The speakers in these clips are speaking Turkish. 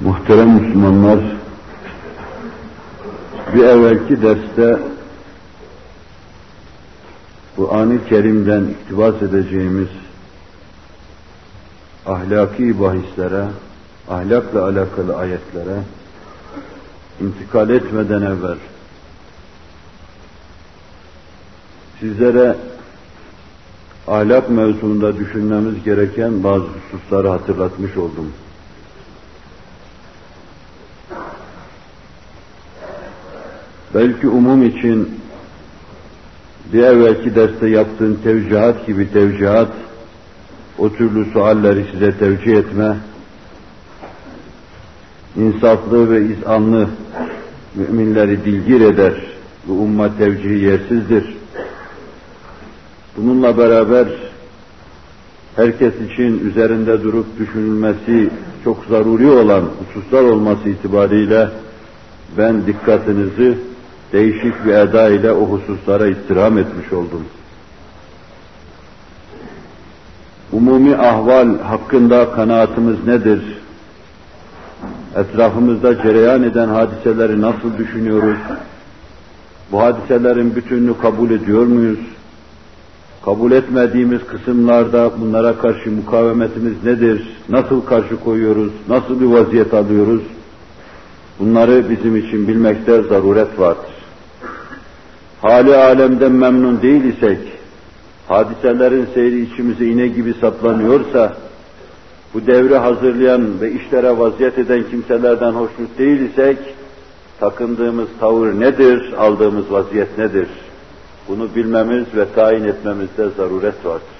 Muhterem Müslümanlar, bir evvelki derste Kur'an-ı Kerim'den iktibas edeceğimiz ahlaki bahislere, ahlakla alakalı ayetlere intikal etmeden evvel sizlere ahlak mevzuunda düşünmemiz gereken bazı hususları hatırlatmış oldum. Belki umum için bir evvelki derste yaptığın tevcihat gibi tevcihat, o türlü sualleri size tevcih etme, insaflı ve izanlı müminleri dilgir eder. Bu umma tevcihi yersizdir. Bununla beraber herkes için üzerinde durup düşünülmesi çok zaruri olan hususlar olması itibariyle ben dikkatinizi değişik bir eda ile o hususlara istirham etmiş oldum. Umumi ahval hakkında kanaatimiz nedir? Etrafımızda cereyan eden hadiseleri nasıl düşünüyoruz? Bu hadiselerin bütününü kabul ediyor muyuz? Kabul etmediğimiz kısımlarda bunlara karşı mukavemetimiz nedir? Nasıl karşı koyuyoruz? Nasıl bir vaziyet alıyoruz? Bunları bizim için bilmekte zaruret vardır. Hali alemden memnun değil isek, hadiselerin seyri içimize iğne gibi saplanıyorsa, bu devri hazırlayan ve işlere vaziyet eden kimselerden hoşnut değil isek, takındığımız tavır nedir, aldığımız vaziyet nedir? Bunu bilmemiz ve tayin etmemizde zaruret vardır.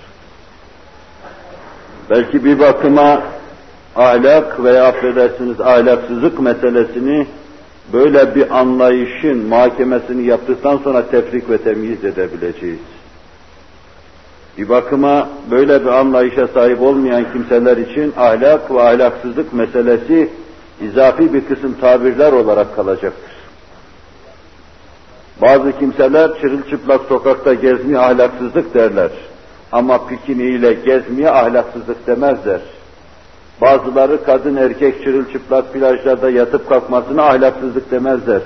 Belki bir bakıma ahlak veya affedersiniz ahlaksızlık meselesini böyle bir anlayışın mahkemesini yaptıktan sonra tefrik ve temyiz edebileceğiz. Bir bakıma böyle bir anlayışa sahip olmayan kimseler için ahlak ve ahlaksızlık meselesi izafi bir kısım tabirler olarak kalacaktır. Bazı kimseler çırılçıplak sokakta gezmeye ahlaksızlık derler. Ama pikiniyle gezmeye ahlaksızlık demezler. Bazıları kadın erkek çırılçıplak plajlarda yatıp kalkmasına ahlaksızlık demezler.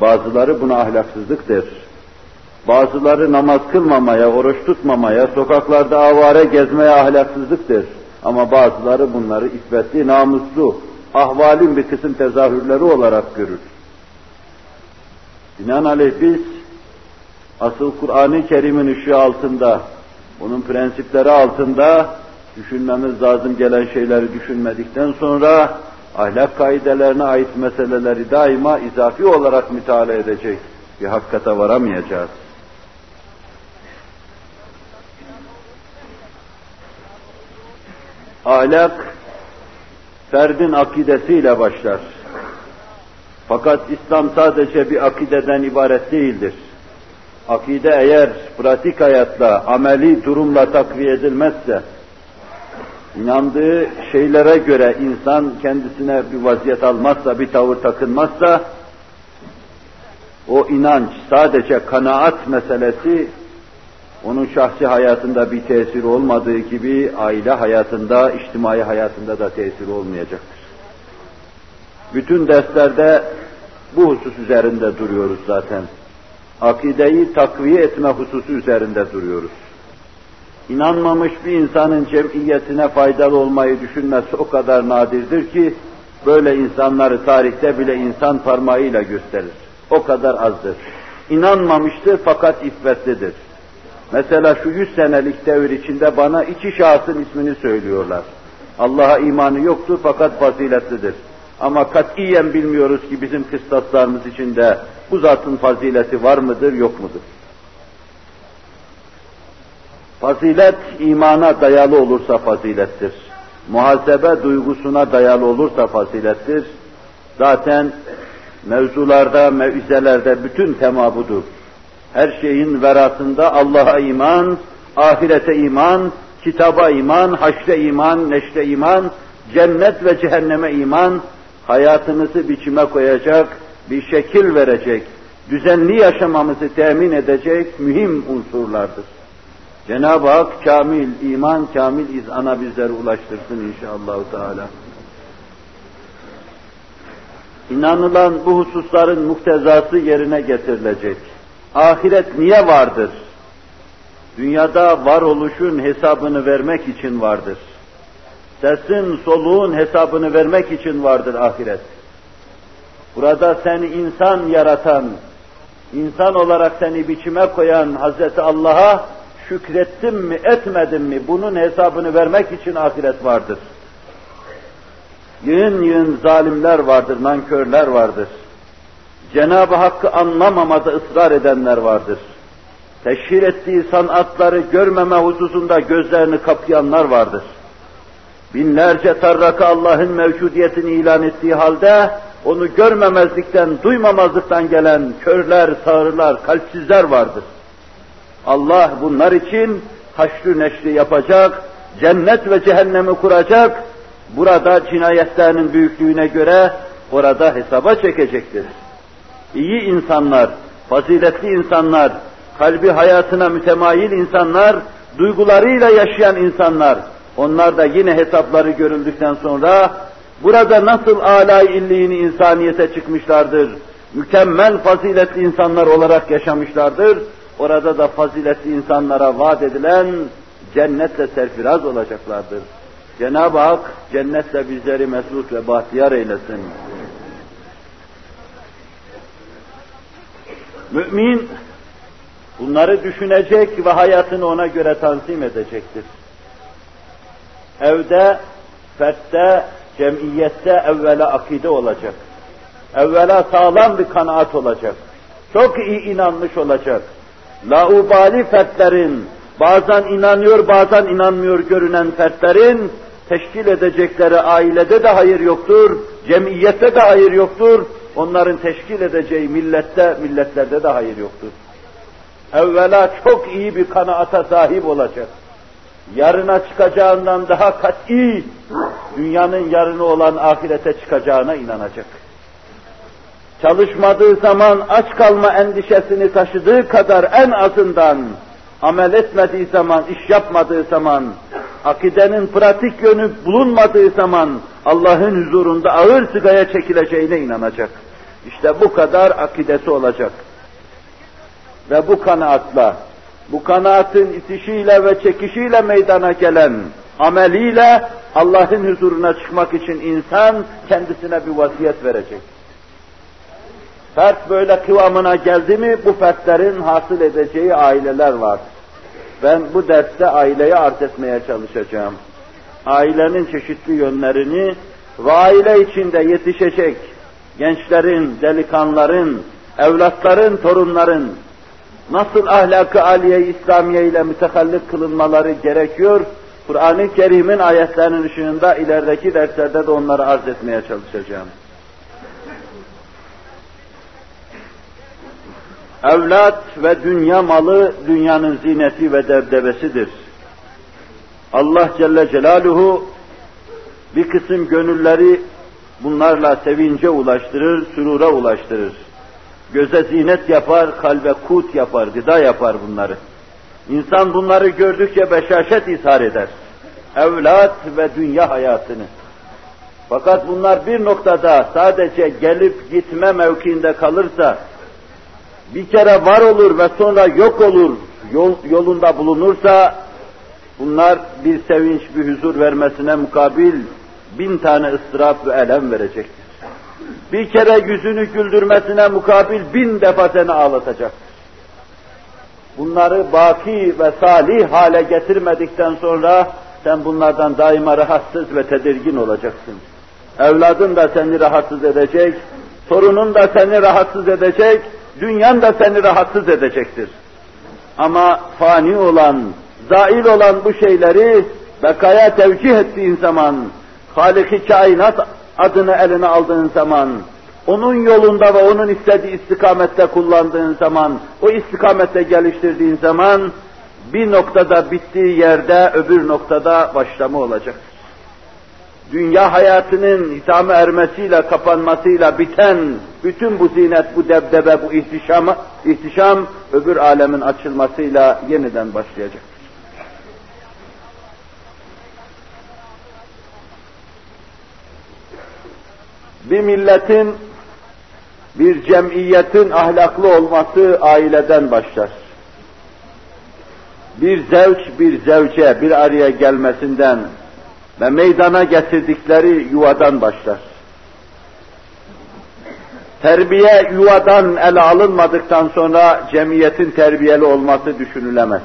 Bazıları buna ahlaksızlık der. Bazıları namaz kılmamaya, oruç tutmamaya, sokaklarda avare gezmeye ahlaksızlık der. Ama bazıları bunları iffetli, namuslu, ahvalin bir kısım tezahürleri olarak görür. Binaenaleyh biz asıl Kur'an-ı Kerim'in ışığı altında, onun prensipleri altında düşünmemiz lazım gelen şeyleri düşünmedikten sonra ahlak kaidelerine ait meseleleri daima izafi olarak müteala edecek bir hakikate varamayacağız. Ahlak ferdin akidesiyle başlar. Fakat İslam sadece bir akideden ibaret değildir. Akide eğer pratik hayatla, ameli durumla takviye edilmezse, inandığı şeylere göre insan kendisine bir vaziyet almazsa, bir tavır takınmazsa, o inanç sadece kanaat meselesi, onun şahsi hayatında bir tesir olmadığı gibi aile hayatında, içtimai hayatında da tesir olmayacaktır. Bütün derslerde bu husus üzerinde duruyoruz zaten. Akideyi takviye etme hususu üzerinde duruyoruz. İnanmamış bir insanın cemiyetine faydalı olmayı düşünmesi o kadar nadirdir ki, böyle insanları tarihte bile insan parmağıyla gösterir. O kadar azdır. İnanmamıştır fakat iffetlidir. Mesela şu yüz senelik devir içinde bana iki şahsın ismini söylüyorlar. Allah'a imanı yoktur fakat faziletlidir. Ama katiyen bilmiyoruz ki bizim kıstaslarımız içinde bu zatın fazileti var mıdır, yok mudur? Fazilet imana dayalı olursa fazilettir. Muhasebe duygusuna dayalı olursa fazilettir. Zaten mevzularda, mevizelerde bütün tema budur. Her şeyin verasında Allah'a iman, ahirete iman, kitaba iman, haşre iman, neşre iman, cennet ve cehenneme iman, hayatımızı biçime koyacak, bir şekil verecek, düzenli yaşamamızı temin edecek mühim unsurlardır. Cenab-ı Hak kamil iman, kamil izana bizleri ulaştırsın inşallah Teala. inanılan bu hususların muktezası yerine getirilecek. Ahiret niye vardır? Dünyada varoluşun hesabını vermek için vardır. Sesin, soluğun hesabını vermek için vardır ahiret. Burada seni insan yaratan, insan olarak seni biçime koyan Hazreti Allah'a şükrettim mi, etmedim mi bunun hesabını vermek için ahiret vardır. Yığın yığın zalimler vardır, nankörler vardır. Cenab-ı Hakk'ı anlamamada ısrar edenler vardır. Teşhir ettiği sanatları görmeme hususunda gözlerini kapayanlar vardır. Binlerce tarraka Allah'ın mevcudiyetini ilan ettiği halde onu görmemezlikten, duymamazlıktan gelen körler, sağırlar, kalpsizler vardır. Allah bunlar için haşrü neşri yapacak, cennet ve cehennemi kuracak, burada cinayetlerinin büyüklüğüne göre orada hesaba çekecektir. İyi insanlar, faziletli insanlar, kalbi hayatına mütemayil insanlar, duygularıyla yaşayan insanlar, onlar da yine hesapları görüldükten sonra burada nasıl alay illiğini insaniyete çıkmışlardır, mükemmel faziletli insanlar olarak yaşamışlardır, orada da faziletli insanlara vaat edilen cennetle serfiraz olacaklardır. Cenab-ı Hak cennetle bizleri mesut ve bahtiyar eylesin. Mümin bunları düşünecek ve hayatını ona göre tanzim edecektir. Evde, fertte, cemiyette evvela akide olacak. Evvela sağlam bir kanaat olacak. Çok iyi inanmış olacak. Laubali fertlerin, bazen inanıyor bazen inanmıyor görünen fertlerin teşkil edecekleri ailede de hayır yoktur, cemiyette de hayır yoktur, onların teşkil edeceği millette, milletlerde de hayır yoktur. Evvela çok iyi bir kanaata sahip olacak. Yarına çıkacağından daha kat'i, dünyanın yarını olan ahirete çıkacağına inanacak. Çalışmadığı zaman aç kalma endişesini taşıdığı kadar en azından amel etmediği zaman, iş yapmadığı zaman, akidenin pratik yönü bulunmadığı zaman Allah'ın huzurunda ağır sigaya çekileceğine inanacak. İşte bu kadar akidesi olacak. Ve bu kanaatla, bu kanaatin itişiyle ve çekişiyle meydana gelen ameliyle Allah'ın huzuruna çıkmak için insan kendisine bir vasiyet verecek. Fert böyle kıvamına geldi mi bu fertlerin hasıl edeceği aileler var. Ben bu derste aileye arz etmeye çalışacağım. Ailenin çeşitli yönlerini ve aile içinde yetişecek gençlerin, delikanların, evlatların, torunların nasıl ahlakı aliye İslamiye ile mütehallik kılınmaları gerekiyor, Kur'an-ı Kerim'in ayetlerinin ışığında ilerideki derslerde de onları arz etmeye çalışacağım. Evlat ve dünya malı dünyanın zineti ve debdebesidir. Allah Celle Celaluhu bir kısım gönülleri bunlarla sevince ulaştırır, sürura ulaştırır. Göze zinet yapar, kalbe kut yapar, gıda yapar bunları. İnsan bunları gördükçe beşaşet ishar eder. Evlat ve dünya hayatını. Fakat bunlar bir noktada sadece gelip gitme mevkiinde kalırsa, bir kere var olur ve sonra yok olur yol, yolunda bulunursa bunlar bir sevinç, bir huzur vermesine mukabil bin tane ıstırap ve elem verecektir. Bir kere yüzünü güldürmesine mukabil bin defa seni ağlatacaktır. Bunları baki ve salih hale getirmedikten sonra sen bunlardan daima rahatsız ve tedirgin olacaksın. Evladın da seni rahatsız edecek, torunun da seni rahatsız edecek, dünyan da seni rahatsız edecektir. Ama fani olan, zail olan bu şeyleri bekaya tevcih ettiğin zaman, Halik-i kainat adını eline aldığın zaman, onun yolunda ve onun istediği istikamette kullandığın zaman, o istikamette geliştirdiğin zaman, bir noktada bittiği yerde öbür noktada başlama olacaktır dünya hayatının hitama ermesiyle, kapanmasıyla biten bütün bu zinet, bu debdebe, bu ihtişam, ihtişam öbür alemin açılmasıyla yeniden başlayacak. Bir milletin Bir cemiyetin ahlaklı olması aileden başlar. Bir zevç bir zevce bir araya gelmesinden ve meydana getirdikleri yuvadan başlar. Terbiye yuvadan ele alınmadıktan sonra cemiyetin terbiyeli olması düşünülemez.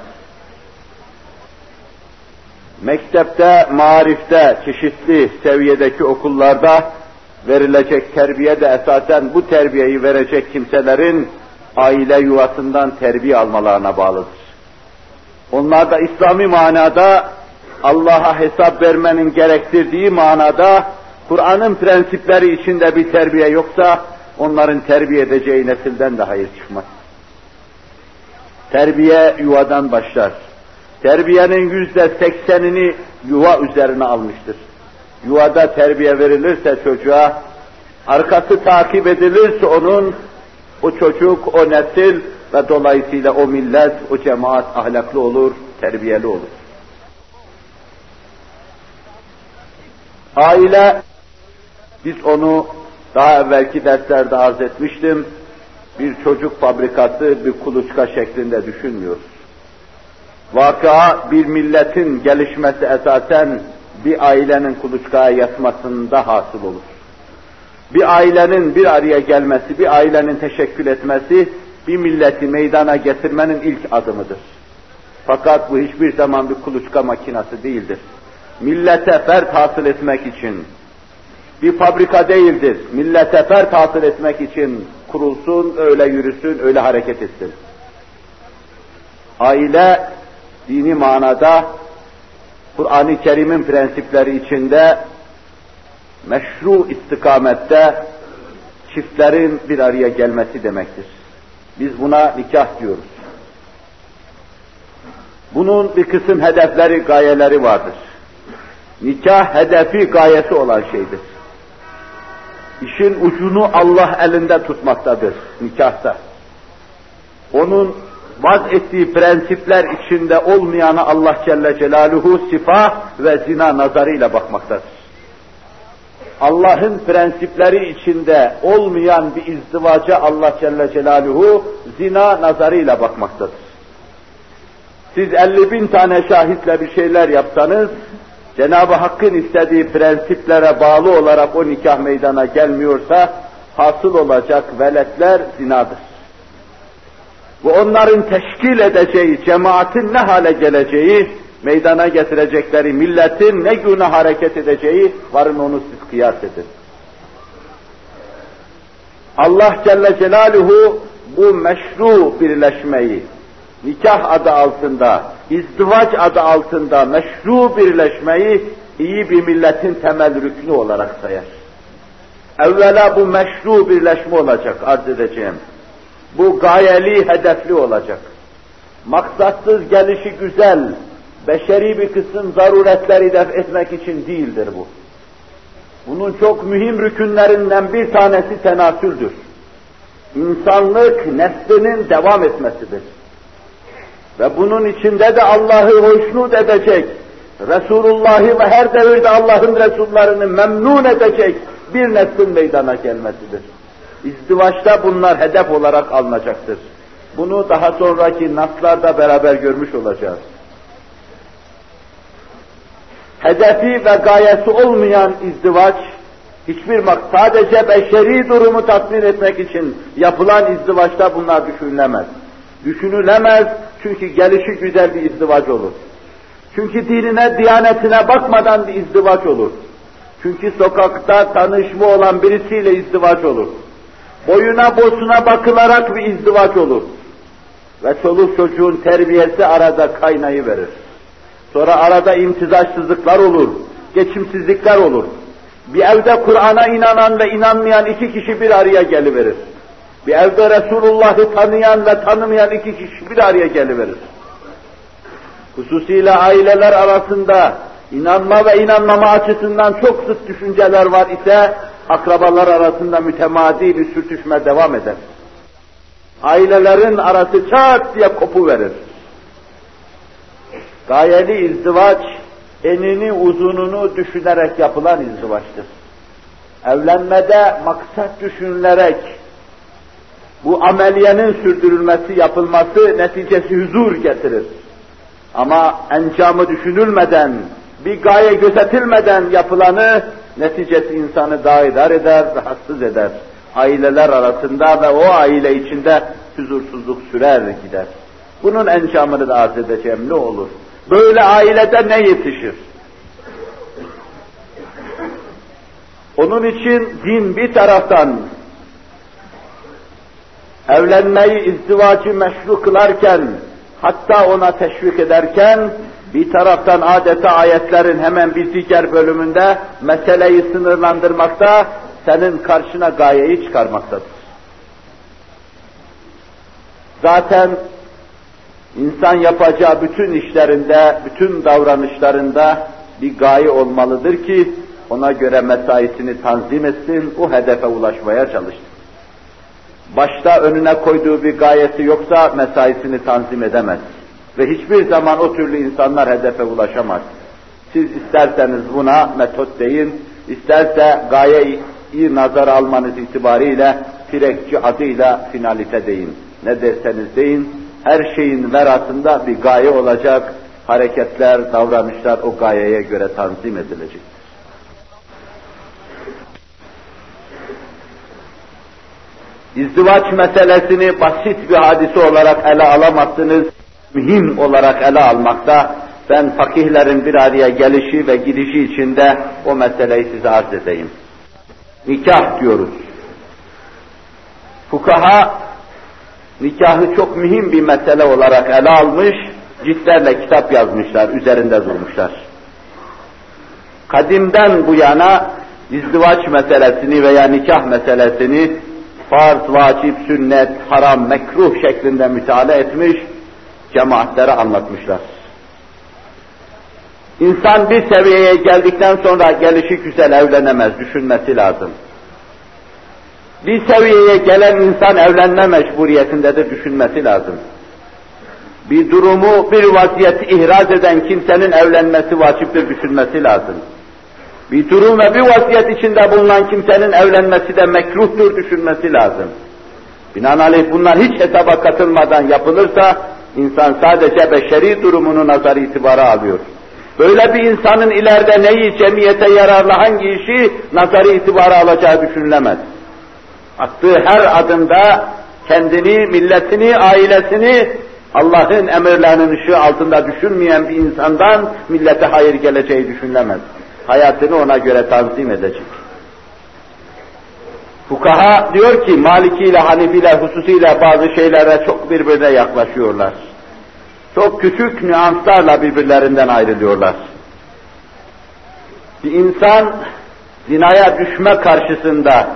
Mektepte, marifte, çeşitli seviyedeki okullarda verilecek terbiye de esasen bu terbiyeyi verecek kimselerin aile yuvasından terbiye almalarına bağlıdır. Onlar da İslami manada Allah'a hesap vermenin gerektirdiği manada Kur'an'ın prensipleri içinde bir terbiye yoksa onların terbiye edeceği nesilden de hayır çıkmaz. Terbiye yuvadan başlar. Terbiyenin yüzde seksenini yuva üzerine almıştır. Yuvada terbiye verilirse çocuğa, arkası takip edilirse onun, o çocuk, o nesil ve dolayısıyla o millet, o cemaat ahlaklı olur, terbiyeli olur. Aile, biz onu daha evvelki derslerde arz etmiştim, bir çocuk fabrikası, bir kuluçka şeklinde düşünmüyoruz. Vaka bir milletin gelişmesi esasen bir ailenin kuluçkaya yatmasında hasıl olur. Bir ailenin bir araya gelmesi, bir ailenin teşekkül etmesi, bir milleti meydana getirmenin ilk adımıdır. Fakat bu hiçbir zaman bir kuluçka makinası değildir. Millete fert hasıl etmek için, bir fabrika değildir. Millete fert hasıl etmek için kurulsun, öyle yürüsün, öyle hareket etsin. Aile dini manada Kur'an-ı Kerim'in prensipleri içinde meşru istikamette çiftlerin bir araya gelmesi demektir. Biz buna nikah diyoruz. Bunun bir kısım hedefleri, gayeleri vardır. Nikah hedefi, gayesi olan şeydir. İşin ucunu Allah elinde tutmaktadır nikahta. Onun vaz ettiği prensipler içinde olmayana Allah Celle Celaluhu sifa ve zina nazarıyla bakmaktadır. Allah'ın prensipleri içinde olmayan bir izdivaca Allah Celle Celaluhu zina nazarıyla bakmaktadır. Siz 50 bin tane şahitle bir şeyler yapsanız, Cenab-ı Hakk'ın istediği prensiplere bağlı olarak o nikah meydana gelmiyorsa, hasıl olacak veletler zinadır. Bu onların teşkil edeceği, cemaatin ne hale geleceği, meydana getirecekleri milletin ne güne hareket edeceği, varın onu siz kıyas edin. Allah Celle Celaluhu bu meşru birleşmeyi, nikah adı altında, izdivaç adı altında meşru birleşmeyi iyi bir milletin temel rüknü olarak sayar. Evvela bu meşru birleşme olacak arz edeceğim. Bu gayeli, hedefli olacak. Maksatsız gelişi güzel, beşeri bir kısım zaruretleri def etmek için değildir bu. Bunun çok mühim rükünlerinden bir tanesi tenasüldür. İnsanlık neslinin devam etmesidir. Ve bunun içinde de Allah'ı hoşnut edecek, Resulullah'ı ve her devirde Allah'ın Resullarını memnun edecek bir neslin meydana gelmesidir. İzdivaçta bunlar hedef olarak alınacaktır. Bunu daha sonraki naslarda beraber görmüş olacağız. Hedefi ve gayesi olmayan izdivaç, hiçbir mak sadece beşeri durumu tatmin etmek için yapılan izdivaçta bunlar düşünülemez. Düşünülemez çünkü gelişi güzel bir izdivaç olur. Çünkü dinine, diyanetine bakmadan bir izdivaç olur. Çünkü sokakta tanışma olan birisiyle izdivaç olur boyuna bosuna bakılarak bir izdivaç olur. Ve çoluk çocuğun terbiyesi arada kaynayı verir. Sonra arada imtizaçsızlıklar olur, geçimsizlikler olur. Bir evde Kur'an'a inanan ve inanmayan iki kişi bir araya geliverir. Bir evde Resulullah'ı tanıyan ve tanımayan iki kişi bir araya geliverir. Hususiyle aileler arasında inanma ve inanmama açısından çok zıt düşünceler var ise akrabalar arasında mütemadi bir sürtüşme devam eder. Ailelerin arası çat diye kopu verir. Gayeli izdivaç, enini uzununu düşünerek yapılan izdivaçtır. Evlenmede maksat düşünülerek, Bu ameliyenin sürdürülmesi, yapılması neticesi huzur getirir. Ama encamı düşünülmeden, bir gaye gözetilmeden yapılanı neticesi insanı daidar eder, rahatsız eder. Aileler arasında ve o aile içinde huzursuzluk sürer gider. Bunun encamını da arz edeceğim ne olur? Böyle ailede ne yetişir? Onun için din bir taraftan evlenmeyi, izdivacı meşru kılarken, hatta ona teşvik ederken, bir taraftan adeta ayetlerin hemen bir diğer bölümünde meseleyi sınırlandırmakta, senin karşına gayeyi çıkarmaktadır. Zaten insan yapacağı bütün işlerinde, bütün davranışlarında bir gaye olmalıdır ki ona göre mesaisini tanzim etsin, o hedefe ulaşmaya çalışsın. Başta önüne koyduğu bir gayesi yoksa mesaisini tanzim edemez. Ve hiçbir zaman o türlü insanlar hedefe ulaşamaz. Siz isterseniz buna metot deyin, isterse gayeyi nazar almanız itibariyle firekçi adıyla finalite deyin. Ne derseniz deyin, her şeyin verasında bir gaye olacak, hareketler, davranışlar o gayeye göre tanzim edilecek. İzdivaç meselesini basit bir hadise olarak ele alamazsınız, mühim olarak ele almakta. Ben fakihlerin bir araya gelişi ve gidişi içinde o meseleyi size arz edeyim. Nikah diyoruz. Fukaha nikahı çok mühim bir mesele olarak ele almış, ciltlerle kitap yazmışlar, üzerinde durmuşlar. Kadimden bu yana izdivaç meselesini veya nikah meselesini farz, vacip, sünnet, haram, mekruh şeklinde müteala etmiş, cemaatlere anlatmışlar. İnsan bir seviyeye geldikten sonra gelişi güzel evlenemez, düşünmesi lazım. Bir seviyeye gelen insan evlenme mecburiyetindedir, düşünmesi lazım. Bir durumu, bir vaziyeti ihraz eden kimsenin evlenmesi vaciptir, düşünmesi lazım. Bir durum ve bir vaziyet içinde bulunan kimsenin evlenmesi de mekruhtur, düşünmesi lazım. Binaenaleyh bunlar hiç hesaba katılmadan yapılırsa, insan sadece beşeri durumunu nazar itibara alıyor. Böyle bir insanın ileride neyi cemiyete yararlı hangi işi nazarı itibara alacağı düşünülemez. Attığı her adımda kendini, milletini, ailesini Allah'ın emirlerinin ışığı altında düşünmeyen bir insandan millete hayır geleceği düşünülemez. Hayatını ona göre tanzim edecek. Fukaha diyor ki Maliki ile Hanifi ile hususiyle bazı şeylere çok birbirine yaklaşıyorlar. Çok küçük nüanslarla birbirlerinden ayrılıyorlar. Bir insan zinaya düşme karşısında,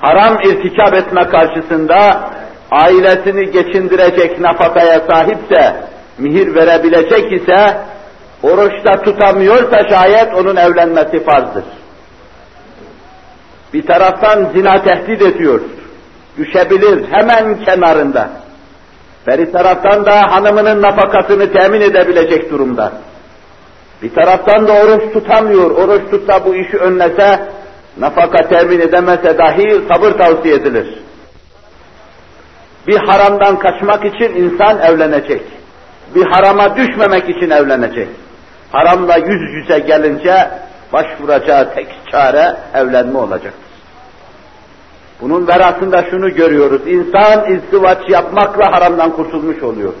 haram irtikap etme karşısında ailesini geçindirecek nafakaya sahipse, mihir verebilecek ise, oruçta tutamıyorsa şayet onun evlenmesi farzdır. Bir taraftan zina tehdit ediyor, düşebilir hemen kenarında. Bir taraftan da hanımının nafakasını temin edebilecek durumda. Bir taraftan da oruç tutamıyor, oruç tutsa bu işi önlese, nafaka temin edemese dahi sabır tavsiye edilir. Bir haramdan kaçmak için insan evlenecek. Bir harama düşmemek için evlenecek. Haramla yüz yüze gelince başvuracağı tek çare evlenme olacaktır. Bunun verasında şunu görüyoruz. İnsan izdivaç yapmakla haramdan kurtulmuş oluyor.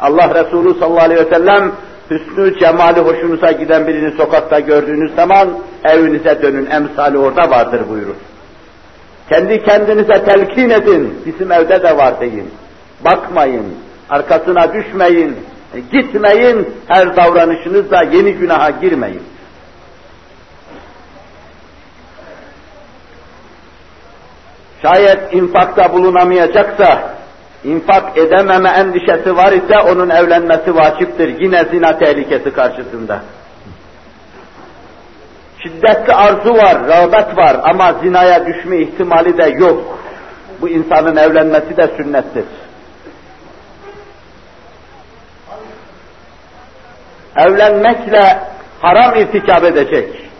Allah Resulü sallallahu aleyhi ve sellem hüsnü, cemali hoşunuza giden birini sokakta gördüğünüz zaman evinize dönün, emsali orada vardır buyurur. Kendi kendinize telkin edin, bizim evde de var deyin. Bakmayın, arkasına düşmeyin, gitmeyin, her davranışınızla yeni günaha girmeyin. Şayet infakta bulunamayacaksa, infak edememe endişesi var ise onun evlenmesi vaciptir. Yine zina tehlikesi karşısında. Şiddetli arzu var, rağbet var ama zinaya düşme ihtimali de yok. Bu insanın evlenmesi de sünnettir. Evlenmekle haram irtikap edecek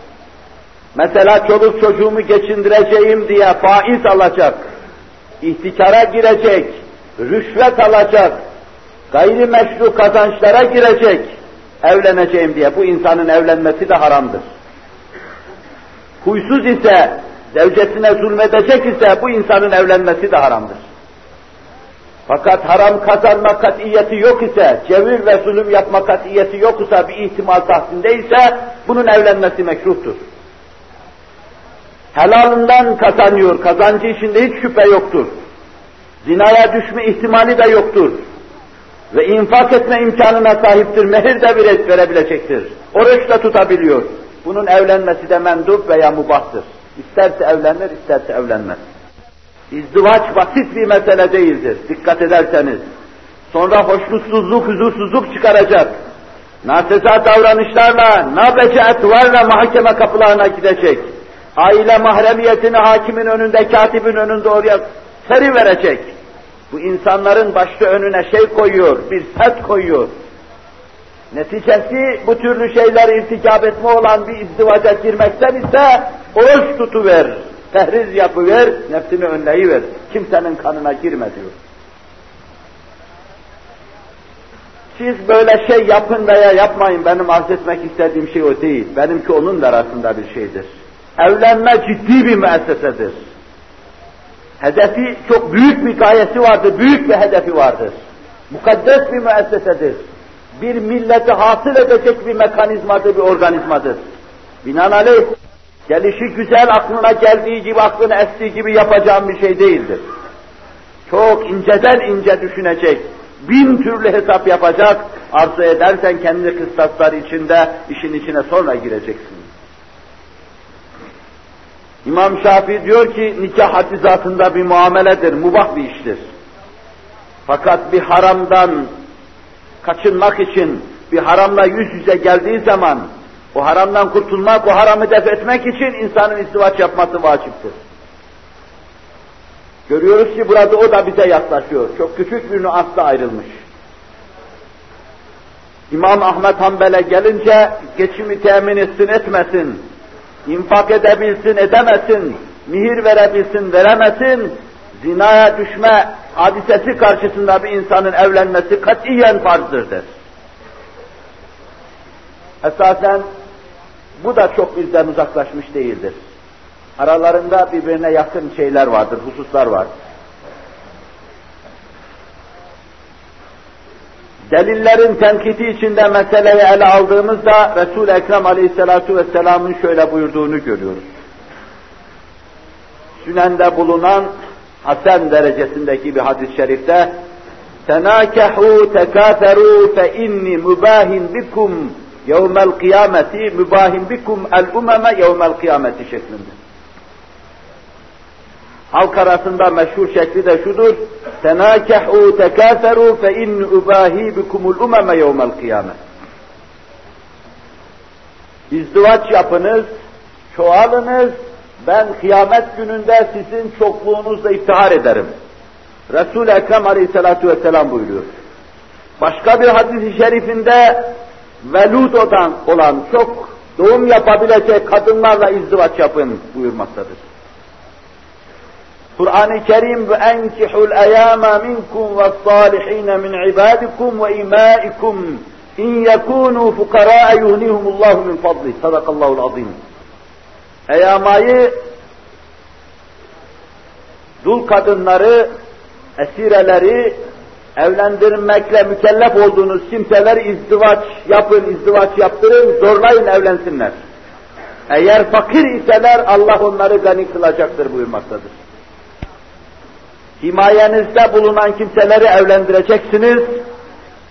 Mesela çoluk çocuğumu geçindireceğim diye faiz alacak. ihtikara girecek, rüşvet alacak, gayrimeşru kazançlara girecek, evleneceğim diye bu insanın evlenmesi de haramdır. Huysuz ise, zevcesine zulmedecek ise bu insanın evlenmesi de haramdır. Fakat haram kazanma katiyeti yok ise, cevir ve zulüm yapma katiyeti yok ise, bir ihtimal tahsindeyse bunun evlenmesi mekruhtur. Helalından kazanıyor, kazancı içinde hiç şüphe yoktur. Zinaya düşme ihtimali de yoktur. Ve infak etme imkanına sahiptir, mehir de verebilecektir. Oruç da tutabiliyor. Bunun evlenmesi de mendup veya mubahtır. İsterse evlenir, isterse evlenmez. İzdivaç basit bir mesele değildir, dikkat ederseniz. Sonra hoşnutsuzluk, huzursuzluk çıkaracak. Naseza davranışlarla, nabece etvarla mahkeme kapılarına gidecek. Aile mahremiyetini hakimin önünde, katibin önünde oraya seri verecek. Bu insanların başta önüne şey koyuyor, bir set koyuyor. Neticesi bu türlü şeyler irtikap etme olan bir izdivaca girmekten ise oruç tutuver, tehriz yapıver, nefsini önleyiver. Kimsenin kanına girme diyor. Siz böyle şey yapın veya yapmayın, benim arz etmek istediğim şey o değil. Benimki onun arasında bir şeydir. Evlenme ciddi bir müessesedir. Hedefi çok büyük bir gayesi vardır, büyük bir hedefi vardır. Mukaddes bir müessesedir. Bir milleti hasıl edecek bir mekanizmadır, bir organizmadır. Binaenaleyh, gelişi güzel aklına geldiği gibi, aklına estiği gibi yapacağım bir şey değildir. Çok inceden ince düşünecek, bin türlü hesap yapacak, arzu edersen kendi kıstaslar içinde işin içine sonra gireceksin. İmam Şafii diyor ki nikah haddi zatında bir muameledir, mubah bir iştir. Fakat bir haramdan kaçınmak için bir haramla yüz yüze geldiği zaman o haramdan kurtulmak, o haramı def etmek için insanın istivaç yapması vaciptir. Görüyoruz ki burada o da bize yaklaşıyor. Çok küçük bir nüansla ayrılmış. İmam Ahmet Hanbel'e gelince geçimi temin etsin etmesin, infak edebilsin, edemesin, mihir verebilsin, veremesin, zinaya düşme hadisesi karşısında bir insanın evlenmesi katiyen farzdır der. Esasen bu da çok bizden uzaklaşmış değildir. Aralarında birbirine yakın şeyler vardır, hususlar var. Delillerin tenkiti içinde meseleyi ele aldığımızda Resul-i Ekrem Aleyhisselatu Vesselam'ın şöyle buyurduğunu görüyoruz. Sünende bulunan Hasan derecesindeki bir hadis-i şerifte tekâferû fe inni mübâhin bikum yevmel kıyameti mübâhin bikum el umeme yevmel kıyameti şeklinde. Halk arasında meşhur şekli de şudur. Tenâkehû tekâferû fe inni ubâhî bikumul umeme yevmel kıyamet. İzdivaç yapınız, çoğalınız, ben kıyamet gününde sizin çokluğunuzla iftihar ederim. Resul-i Ekrem Aleyhisselatü Vesselam buyuruyor. Başka bir hadis-i şerifinde velud olan, çok doğum yapabilecek kadınlarla izdivaç yapın buyurmaktadır. Kur'an-ı Kerim ve enkihul eyama minkum ve salihin min ibadikum ve imaikum in yekunu fukara yuhnihumullahu min fadli. Sadakallahu azim. Eyamayı dul kadınları, esireleri, evlendirmekle mükellef olduğunuz kimseler izdivaç yapın, izdivaç yaptırın, zorlayın evlensinler. Eğer fakir iseler Allah onları gani kılacaktır buyurmaktadır. Himayenizde bulunan kimseleri evlendireceksiniz.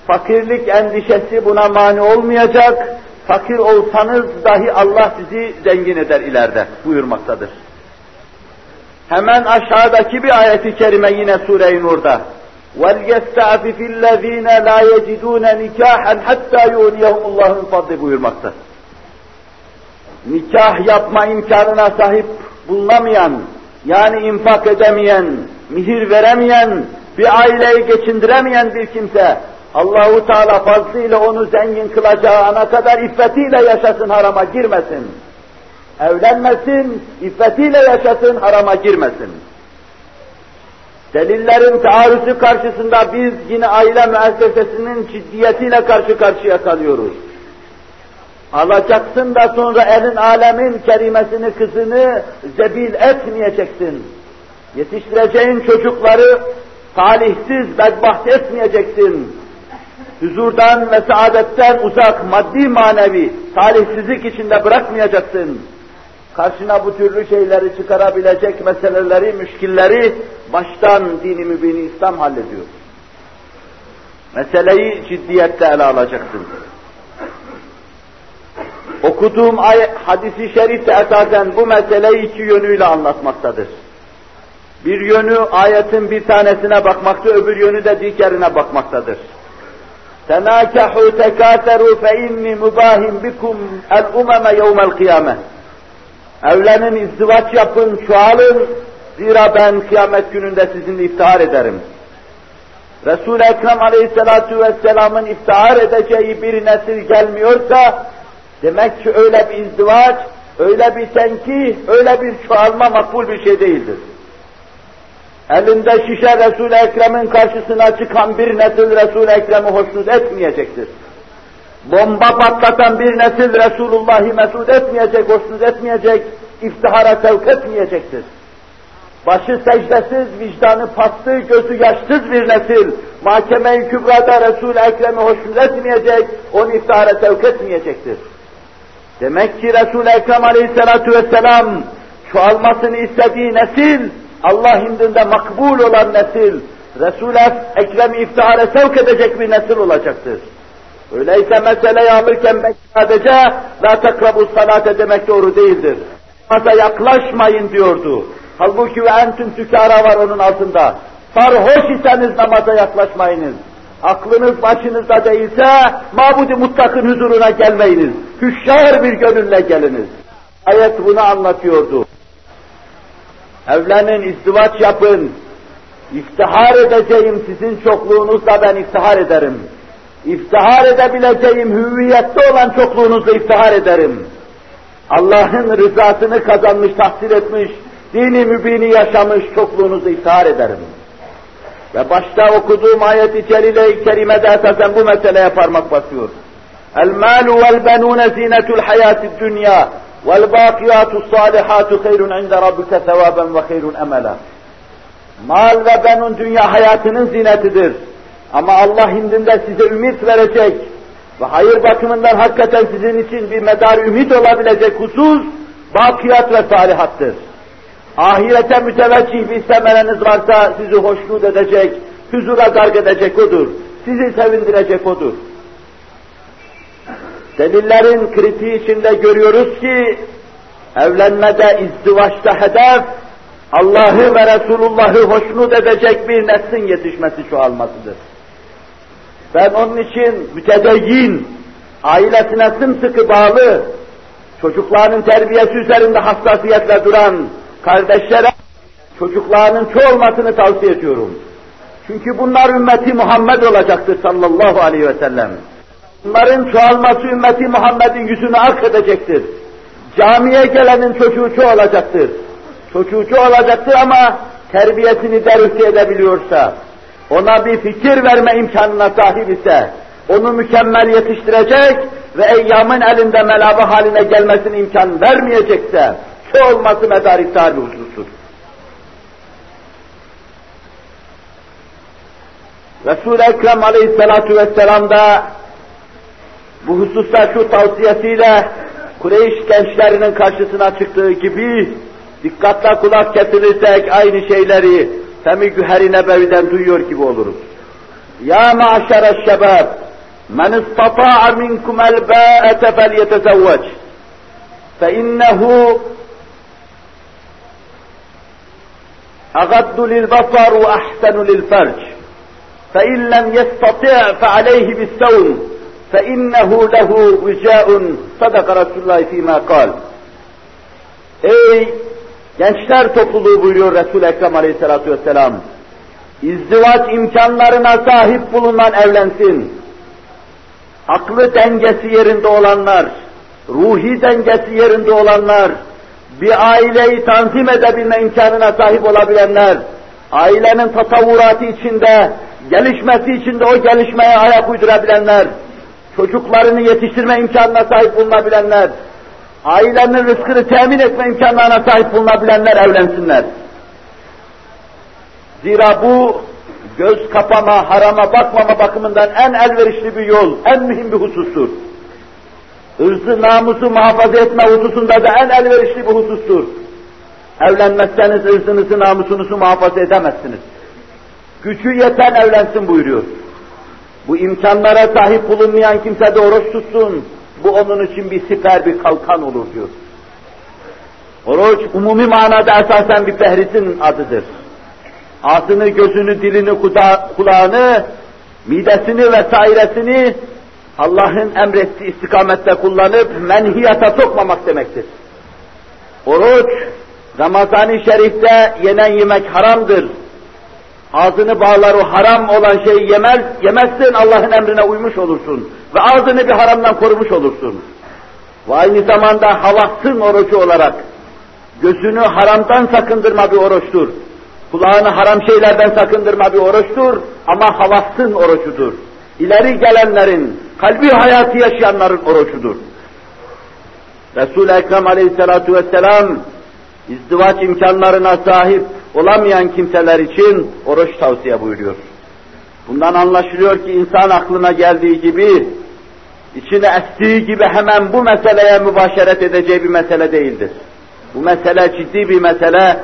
Fakirlik endişesi buna mani olmayacak. Fakir olsanız dahi Allah sizi zengin eder ileride buyurmaktadır. Hemen aşağıdaki bir ayeti kerime yine Sure-i Nur'da. وَلْيَسْتَعْفِفِ الَّذ۪ينَ لَا يَجِدُونَ نِكَاحًا حَتَّى يُغْنِيَهُمُ اللّٰهُ مِنْ فَضْلِ buyurmakta. Nikah yapma imkanına sahip bulunamayan, yani infak edemeyen, mihir veremeyen, bir aileyi geçindiremeyen bir kimse, Allahu Teala fazlıyla onu zengin kılacağı ana kadar iffetiyle yaşasın, harama girmesin. Evlenmesin, iffetiyle yaşasın, harama girmesin. Delillerin taarruzu karşısında biz yine aile müessesesinin ciddiyetiyle karşı karşıya kalıyoruz. Alacaksın da sonra elin alemin kerimesini, kızını zebil etmeyeceksin. Yetiştireceğin çocukları talihsiz, bedbaht etmeyeceksin. Huzurdan ve saadetten uzak, maddi manevi, talihsizlik içinde bırakmayacaksın. Karşına bu türlü şeyleri çıkarabilecek meseleleri, müşkilleri baştan dini mübini İslam hallediyor. Meseleyi ciddiyetle ele alacaksın. Okuduğum ay, hadisi şerif de esasen bu meseleyi iki yönüyle anlatmaktadır. Bir yönü ayetin bir tanesine bakmakta, öbür yönü de diğerine bakmaktadır. Tenâkehu tekâterû fe inni mubahim bikum el umeme yevmel kıyame. Evlenin, izdivaç yapın, çoğalın, zira ben kıyamet gününde sizinle iftihar ederim. Resul-i Ekrem aleyhissalatu vesselamın iftihar edeceği bir nesil gelmiyorsa, demek ki öyle bir izdivaç, öyle bir tenkih, öyle bir çoğalma makbul bir şey değildir. Elinde şişe Resul-i Ekrem'in karşısına çıkan bir nesil Resul-i Ekrem'i hoşnut etmeyecektir. Bomba patlatan bir nesil Resulullah'ı mesut etmeyecek, hoşnut etmeyecek, iftihara sevk etmeyecektir. Başı secdesiz, vicdanı patlı, gözü yaşsız bir nesil, mahkeme-i kübrada Resul-i Ekrem'i hoşnut etmeyecek, onu iftihara sevk etmeyecektir. Demek ki Resul-i Ekrem aleyhissalatu vesselam çoğalmasını istediği nesil, Allah indinde makbul olan nesil, Resul-i Ekrem'i iftihara sevk edecek bir nesil olacaktır. Öyleyse meseleyi alırken ben sadece la takrabu salate demek doğru değildir. Namaza yaklaşmayın diyordu. Halbuki ve entüm tükara var onun altında. Sarhoş iseniz namaza yaklaşmayınız. Aklınız başınızda değilse mabudi mutlakın huzuruna gelmeyiniz. Hüşşar bir gönülle geliniz. Ayet bunu anlatıyordu. Evlenin, izdivaç yapın. İftihar edeceğim sizin çokluğunuzla ben iftihar ederim. İftihar edebileceğim hüviyette olan çokluğunuzla iftihar ederim. Allah'ın rızasını kazanmış, tahsil etmiş, dini mübini yaşamış çokluğunuzu iftihar ederim. Ve başta okuduğum ayet-i celile-i kerimede esasen bu meseleye parmak basıyor. El-mâlu vel-benûne zînetul hayâti dünya vel-bâkiyâtu sâlihâtu hayrun inde rabbike sevâben ve hayrun emela. Mal ve benun dünya hayatının zinetidir. Ama Allah indinde size ümit verecek ve hayır bakımından hakikaten sizin için bir medar ümit olabilecek husus, bakiyat ve salihattır. Ahirete müteveccih bir semereniz varsa sizi hoşnut edecek, huzura garg edecek odur. Sizi sevindirecek odur. Delillerin kritiği içinde görüyoruz ki, evlenmede, izdivaçta hedef, Allah'ı ve Resulullah'ı hoşnut edecek bir neslin yetişmesi çoğalmasıdır. Ben onun için mütedeyyin, ailesine sımsıkı bağlı, çocuklarının terbiyesi üzerinde hassasiyetle duran kardeşlere çocuklarının çoğalmasını tavsiye ediyorum. Çünkü bunlar ümmeti Muhammed olacaktır sallallahu aleyhi ve sellem. Bunların çoğalması ümmeti Muhammed'in yüzünü ark edecektir. Camiye gelenin çocuğu çoğalacaktır. Çocuğu çoğalacaktır ama terbiyesini derüfte edebiliyorsa, ona bir fikir verme imkanına sahip ise, onu mükemmel yetiştirecek ve eyyamın elinde melabı haline gelmesine imkan vermeyecekse, şu olması medarik bir husustur. Resul-i Ekrem aleyhissalatu vesselam da bu hususta şu tavsiyesiyle Kureyş gençlerinin karşısına çıktığı gibi dikkatle kulak getirirsek aynı şeyleri Femi Güher-i Nebevi'den duyuyor gibi oluruz. Ya maşere şebab, men istata'a minkum el-ba'ete fel yetezevveç. Fe innehu أغض للبصر وأحسن للفرج فإن لم يستطع فعليه بالصوم فإنه له وجاء صدق رسول الله فيما قال Ey gençler topluluğu buyuruyor Resul-i Ekrem aleyhissalatu vesselam. İzdivaç imkanlarına sahip bulunan evlensin. Aklı dengesi yerinde olanlar, ruhi dengesi yerinde olanlar, bir aileyi tanzim edebilme imkanına sahip olabilenler, ailenin tasavvuratı içinde, gelişmesi içinde o gelişmeye ayak uydurabilenler, çocuklarını yetiştirme imkanına sahip bulunabilenler, ailenin rızkını temin etme imkanlarına sahip bulunabilenler evlensinler. Zira bu göz kapama, harama bakmama bakımından en elverişli bir yol, en mühim bir husustur. Hırzı, namusu muhafaza etme hususunda da en elverişli bir husustur. Evlenmezseniz ırzınızı, namusunuzu muhafaza edemezsiniz. Gücü yeten evlensin buyuruyor. Bu imkanlara sahip bulunmayan kimse de oruç tutsun. Bu onun için bir siper, bir kalkan olur diyor. Oruç umumi manada esasen bir fehrisin adıdır. Ağzını, gözünü, dilini, kulağını, midesini vesairesini Allah'ın emrettiği istikamette kullanıp menhiyata sokmamak demektir. Oruç, Ramazan-ı Şerif'te yenen yemek haramdır. Ağzını bağlar o haram olan şeyi yemez, yemezsin Allah'ın emrine uymuş olursun. Ve ağzını bir haramdan korumuş olursun. Ve aynı zamanda havassın orucu olarak gözünü haramdan sakındırma bir oruçtur. Kulağını haram şeylerden sakındırma bir oruçtur ama havassın orucudur. İleri gelenlerin, kalbi hayatı yaşayanların orucudur. Resul-i Ekrem aleyhissalatu vesselam izdivaç imkanlarına sahip olamayan kimseler için oruç tavsiye buyuruyor. Bundan anlaşılıyor ki insan aklına geldiği gibi, içine estiği gibi hemen bu meseleye mübaşeret edeceği bir mesele değildir. Bu mesele ciddi bir mesele,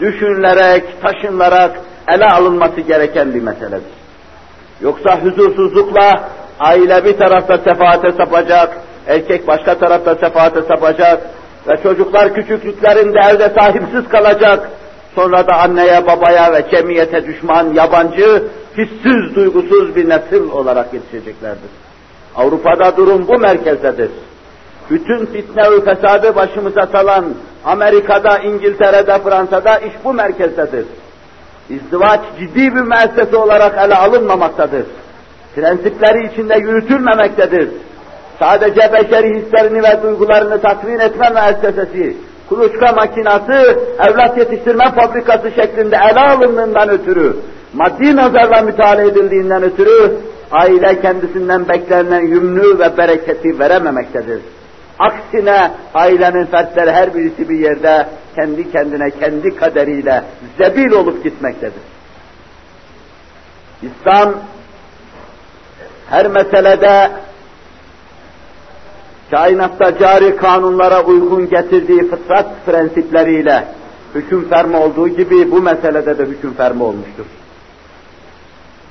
düşünülerek, taşınlarak ele alınması gereken bir meseledir. Yoksa huzursuzlukla aile bir tarafta sefaate sapacak, erkek başka tarafta sefaate sapacak ve çocuklar küçüklüklerinde evde sahipsiz kalacak, sonra da anneye, babaya ve cemiyete düşman, yabancı, hissiz, duygusuz bir nesil olarak yetişeceklerdir. Avrupa'da durum bu merkezdedir. Bütün fitne ve fesadı başımıza salan Amerika'da, İngiltere'de, Fransa'da iş bu merkezdedir. İzdivaç ciddi bir müessese olarak ele alınmamaktadır. Prensipleri içinde yürütülmemektedir. Sadece beşeri hislerini ve duygularını tatmin etme müessesesi, kuluçka makinası, evlat yetiştirme fabrikası şeklinde ele alındığından ötürü, maddi nazarla müteala edildiğinden ötürü, aile kendisinden beklenen yümnü ve bereketi verememektedir. Aksine ailenin fertleri her birisi bir yerde kendi kendine, kendi kaderiyle zebil olup gitmektedir. İslam her meselede kainatta cari kanunlara uygun getirdiği fıtrat prensipleriyle hüküm fermi olduğu gibi bu meselede de hüküm fermi olmuştur.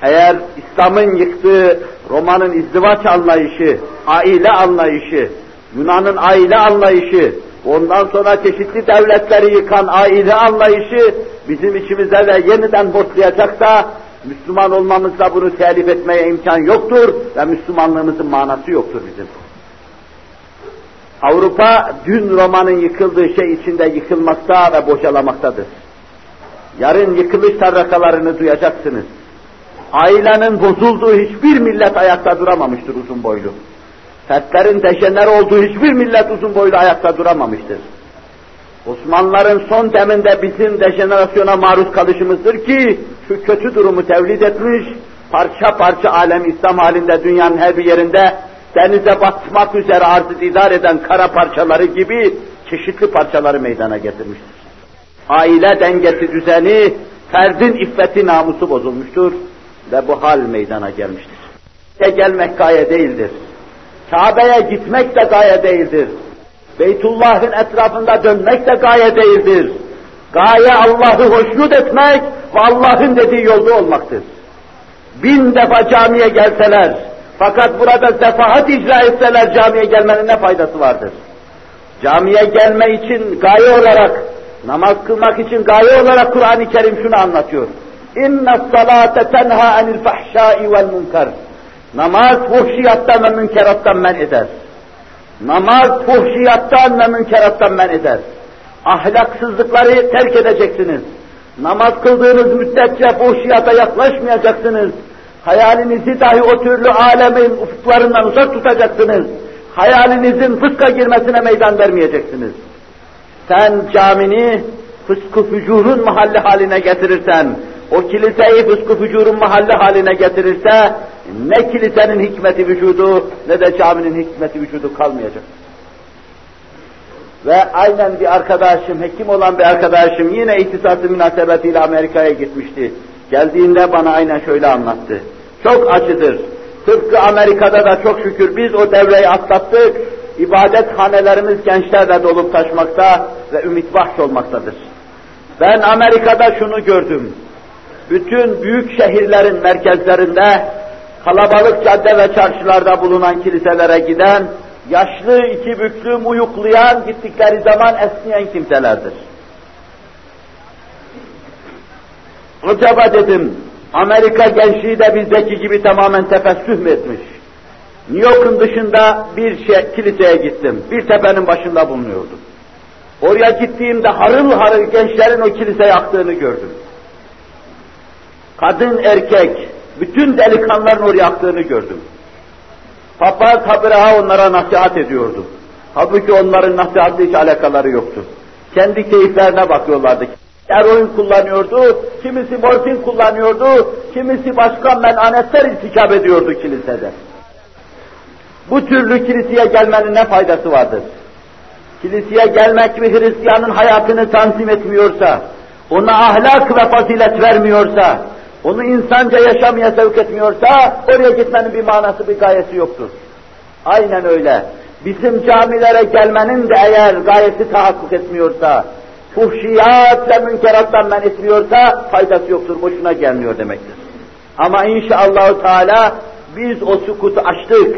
Eğer İslam'ın yıktığı Roma'nın izdivaç anlayışı, aile anlayışı, Yunan'ın aile anlayışı, ondan sonra çeşitli devletleri yıkan aile anlayışı bizim içimize de yeniden hortlayacaksa, Müslüman olmamızda bunu telif etmeye imkan yoktur ve Müslümanlığımızın manası yoktur bizim. Avrupa dün Roma'nın yıkıldığı şey içinde yıkılmakta ve bocalamaktadır. Yarın yıkılış tarrakalarını duyacaksınız. Ailenin bozulduğu hiçbir millet ayakta duramamıştır uzun boylu. Fertlerin dejener olduğu hiçbir millet uzun boylu ayakta duramamıştır. Osmanlıların son deminde bizim dejenerasyona maruz kalışımızdır ki şu kötü durumu tevlid etmiş, parça parça alem İslam halinde dünyanın her bir yerinde denize batmak üzere arzı idar eden kara parçaları gibi çeşitli parçaları meydana getirmiştir. Aile dengesi düzeni, ferdin iffeti namusu bozulmuştur ve bu hal meydana gelmiştir. Gelmek gaye değildir. Kabe'ye gitmek de gaye değildir. Beytullah'ın etrafında dönmek de gaye değildir. Gaye Allah'ı hoşnut etmek ve Allah'ın dediği yolda olmaktır. Bin defa camiye gelseler, fakat burada sefahat icra etseler camiye gelmenin ne faydası vardır? Camiye gelme için gaye olarak, namaz kılmak için gaye olarak Kur'an-ı Kerim şunu anlatıyor. Salate tenha anil fahşai vel munkar. Namaz fuhşiyattan ve münkerattan men eder. Namaz fuhşiyattan ve münkerattan men eder. Ahlaksızlıkları terk edeceksiniz. Namaz kıldığınız müddetçe fuhşiyata yaklaşmayacaksınız. Hayalinizi dahi o türlü alemin ufuklarından uzak tutacaksınız. Hayalinizin fıska girmesine meydan vermeyeceksiniz. Sen camini fıskı fücurun mahalli haline getirirsen, o kiliseyi fıskı fücurun mahalle haline getirirse ne kilisenin hikmeti vücudu ne de caminin hikmeti vücudu kalmayacak. Ve aynen bir arkadaşım, hekim olan bir arkadaşım yine iktisatı münasebetiyle Amerika'ya gitmişti. Geldiğinde bana aynen şöyle anlattı. Çok acıdır. Tıpkı Amerika'da da çok şükür biz o devreyi atlattık. İbadet hanelerimiz gençlerle dolup taşmakta ve ümit bahş olmaktadır. Ben Amerika'da şunu gördüm. Bütün büyük şehirlerin merkezlerinde kalabalık cadde ve çarşılarda bulunan kiliselere giden, yaşlı iki büklüm uyuklayan, gittikleri zaman esneyen kimselerdir. Acaba dedim, Amerika gençliği de bizdeki gibi tamamen tefessüh mü etmiş? New York'un dışında bir şey, kiliseye gittim. Bir tepenin başında bulunuyordum. Oraya gittiğimde harıl harıl gençlerin o kilise yaktığını gördüm. Kadın, erkek, bütün delikanlıların oraya yaktığını gördüm. Papa Kabraha onlara nasihat ediyordu. Halbuki onların nasihatı hiç alakaları yoktu. Kendi keyiflerine bakıyorlardı. Eroin kullanıyordu, kimisi morfin kullanıyordu, kimisi başka menanetler irtikap ediyordu kilisede. Bu türlü kiliseye gelmenin ne faydası vardır? Kiliseye gelmek bir Hristiyanın hayatını tanzim etmiyorsa, ona ahlak ve fazilet vermiyorsa, onu insanca yaşamaya sevk etmiyorsa, oraya gitmenin bir manası, bir gayesi yoktur. Aynen öyle. Bizim camilere gelmenin de eğer gayesi tahakkuk etmiyorsa, fuhşiyat ve münkerattan men etmiyorsa, faydası yoktur, boşuna gelmiyor demektir. Ama inşallah Teala biz o sukutu açtık,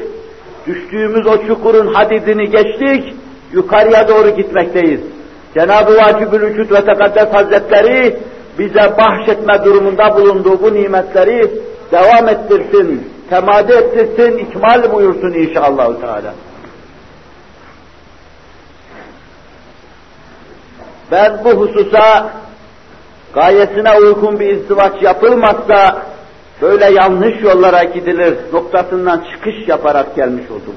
düştüğümüz o çukurun hadidini geçtik, yukarıya doğru gitmekteyiz. Cenab-ı Vacibül Vücut ve Tekaddes Hazretleri bize bahşetme durumunda bulunduğu bu nimetleri devam ettirsin, temadi ettirsin, ikmal buyursun inşallah Teala. Ben bu hususa gayesine uygun bir izdivaç yapılmazsa böyle yanlış yollara gidilir noktasından çıkış yaparak gelmiş oldum.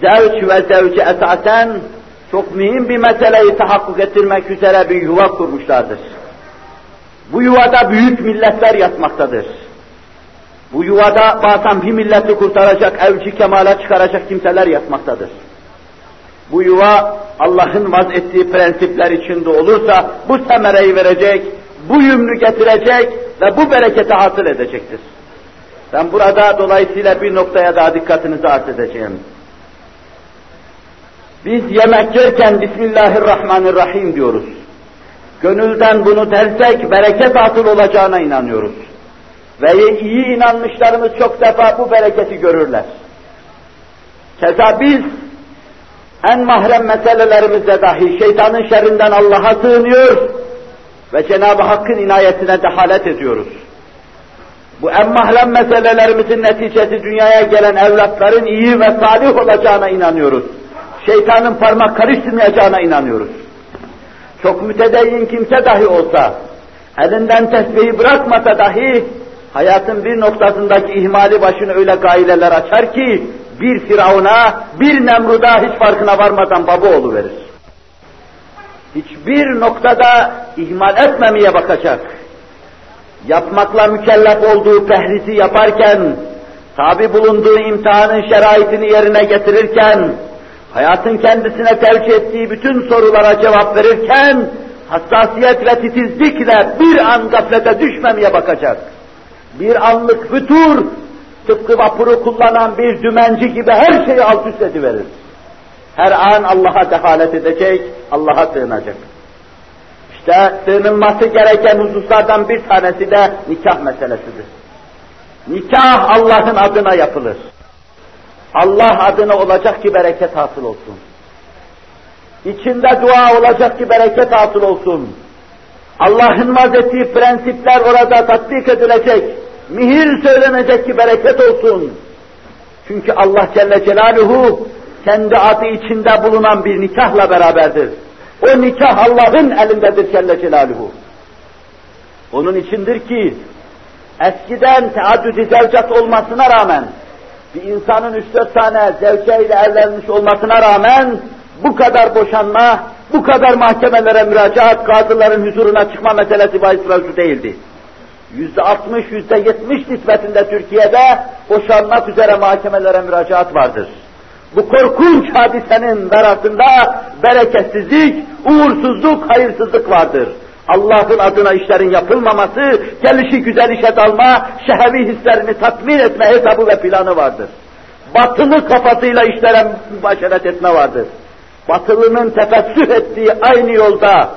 Zevç ve zevci esasen çok mühim bir meseleyi tahakkuk ettirmek üzere bir yuva kurmuşlardır. Bu yuvada büyük milletler yatmaktadır. Bu yuvada bazen bir milleti kurtaracak, evci kemala çıkaracak kimseler yatmaktadır. Bu yuva Allah'ın vaz ettiği prensipler içinde olursa bu semereyi verecek, bu yümrü getirecek ve bu bereketi hasıl edecektir. Ben burada dolayısıyla bir noktaya daha dikkatinizi arz edeceğim. Biz yemek yerken Bismillahirrahmanirrahim diyoruz. Gönülden bunu dersek bereket hasıl olacağına inanıyoruz. Ve iyi inanmışlarımız çok defa bu bereketi görürler. Keza biz en mahrem meselelerimizde dahi şeytanın şerrinden Allah'a sığınıyor ve Cenab-ı Hakk'ın inayetine dehalet ediyoruz. Bu en mahrem meselelerimizin neticesi dünyaya gelen evlatların iyi ve salih olacağına inanıyoruz. Şeytanın parmak karıştırmayacağına inanıyoruz. Çok mütedeyyin kimse dahi olsa, elinden tesbihi bırakmasa dahi, hayatın bir noktasındaki ihmali başını öyle gaileler açar ki, bir Firavun'a, bir Nemrud'a hiç farkına varmadan baba verir. Hiçbir noktada ihmal etmemeye bakacak. Yapmakla mükellef olduğu pehrisi yaparken, tabi bulunduğu imtihanın şeraitini yerine getirirken, hayatın kendisine tercih ettiği bütün sorulara cevap verirken, hassasiyet ve titizlikle bir an gaflete düşmemeye bakacak. Bir anlık fütur, tıpkı vapuru kullanan bir dümenci gibi her şeyi alt üst ediverir. Her an Allah'a dehalet edecek, Allah'a sığınacak. İşte sığınılması gereken hususlardan bir tanesi de nikah meselesidir. Nikah Allah'ın adına yapılır. Allah adına olacak ki bereket hasıl olsun. İçinde dua olacak ki bereket hasıl olsun. Allah'ın vazettiği prensipler orada tatbik edilecek. Mihir söylenecek ki bereket olsun. Çünkü Allah Celle Celaluhu kendi adı içinde bulunan bir nikahla beraberdir. O nikah Allah'ın elindedir Celle Celaluhu. Onun içindir ki eskiden teaddüd-i olmasına rağmen bir insanın üç dört tane zevceyle evlenmiş olmasına rağmen bu kadar boşanma, bu kadar mahkemelere müracaat, kadıların huzuruna çıkma meselesi bahis mevzu değildi. Yüzde altmış, yüzde yetmiş nispetinde Türkiye'de boşanmak üzere mahkemelere müracaat vardır. Bu korkunç hadisenin arasında bereketsizlik, uğursuzluk, hayırsızlık vardır. Allah'ın adına işlerin yapılmaması, gelişi güzel işe dalma, şehevi hislerini tatmin etme hesabı ve planı vardır. Batılı kafasıyla işlere mübaşeret etme vardır. Batılının tefessüh ettiği aynı yolda,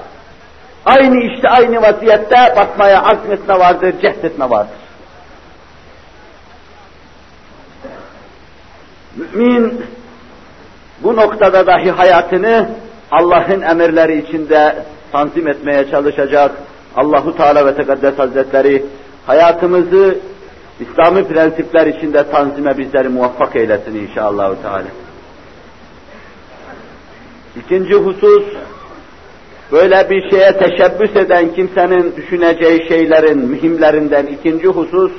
aynı işte, aynı vaziyette basmaya azmetme vardır, cehdetme vardır. Mümin bu noktada dahi hayatını Allah'ın emirleri içinde tanzim etmeye çalışacak. Allahu Teala ve Tekaddes Hazretleri hayatımızı İslami prensipler içinde tanzime bizleri muvaffak eylesin inşallah. Teala. İkinci husus, böyle bir şeye teşebbüs eden kimsenin düşüneceği şeylerin mühimlerinden ikinci husus,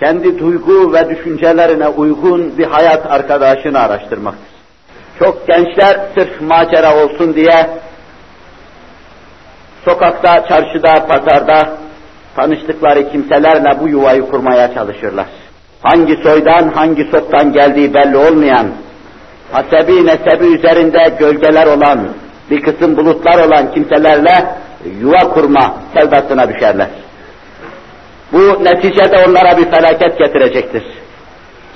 kendi duygu ve düşüncelerine uygun bir hayat arkadaşını araştırmaktır. Çok gençler sırf macera olsun diye sokakta, çarşıda, pazarda tanıştıkları kimselerle bu yuvayı kurmaya çalışırlar. Hangi soydan, hangi soktan geldiği belli olmayan, hasebi nesebi üzerinde gölgeler olan, bir kısım bulutlar olan kimselerle yuva kurma sevdasına düşerler. Bu neticede onlara bir felaket getirecektir.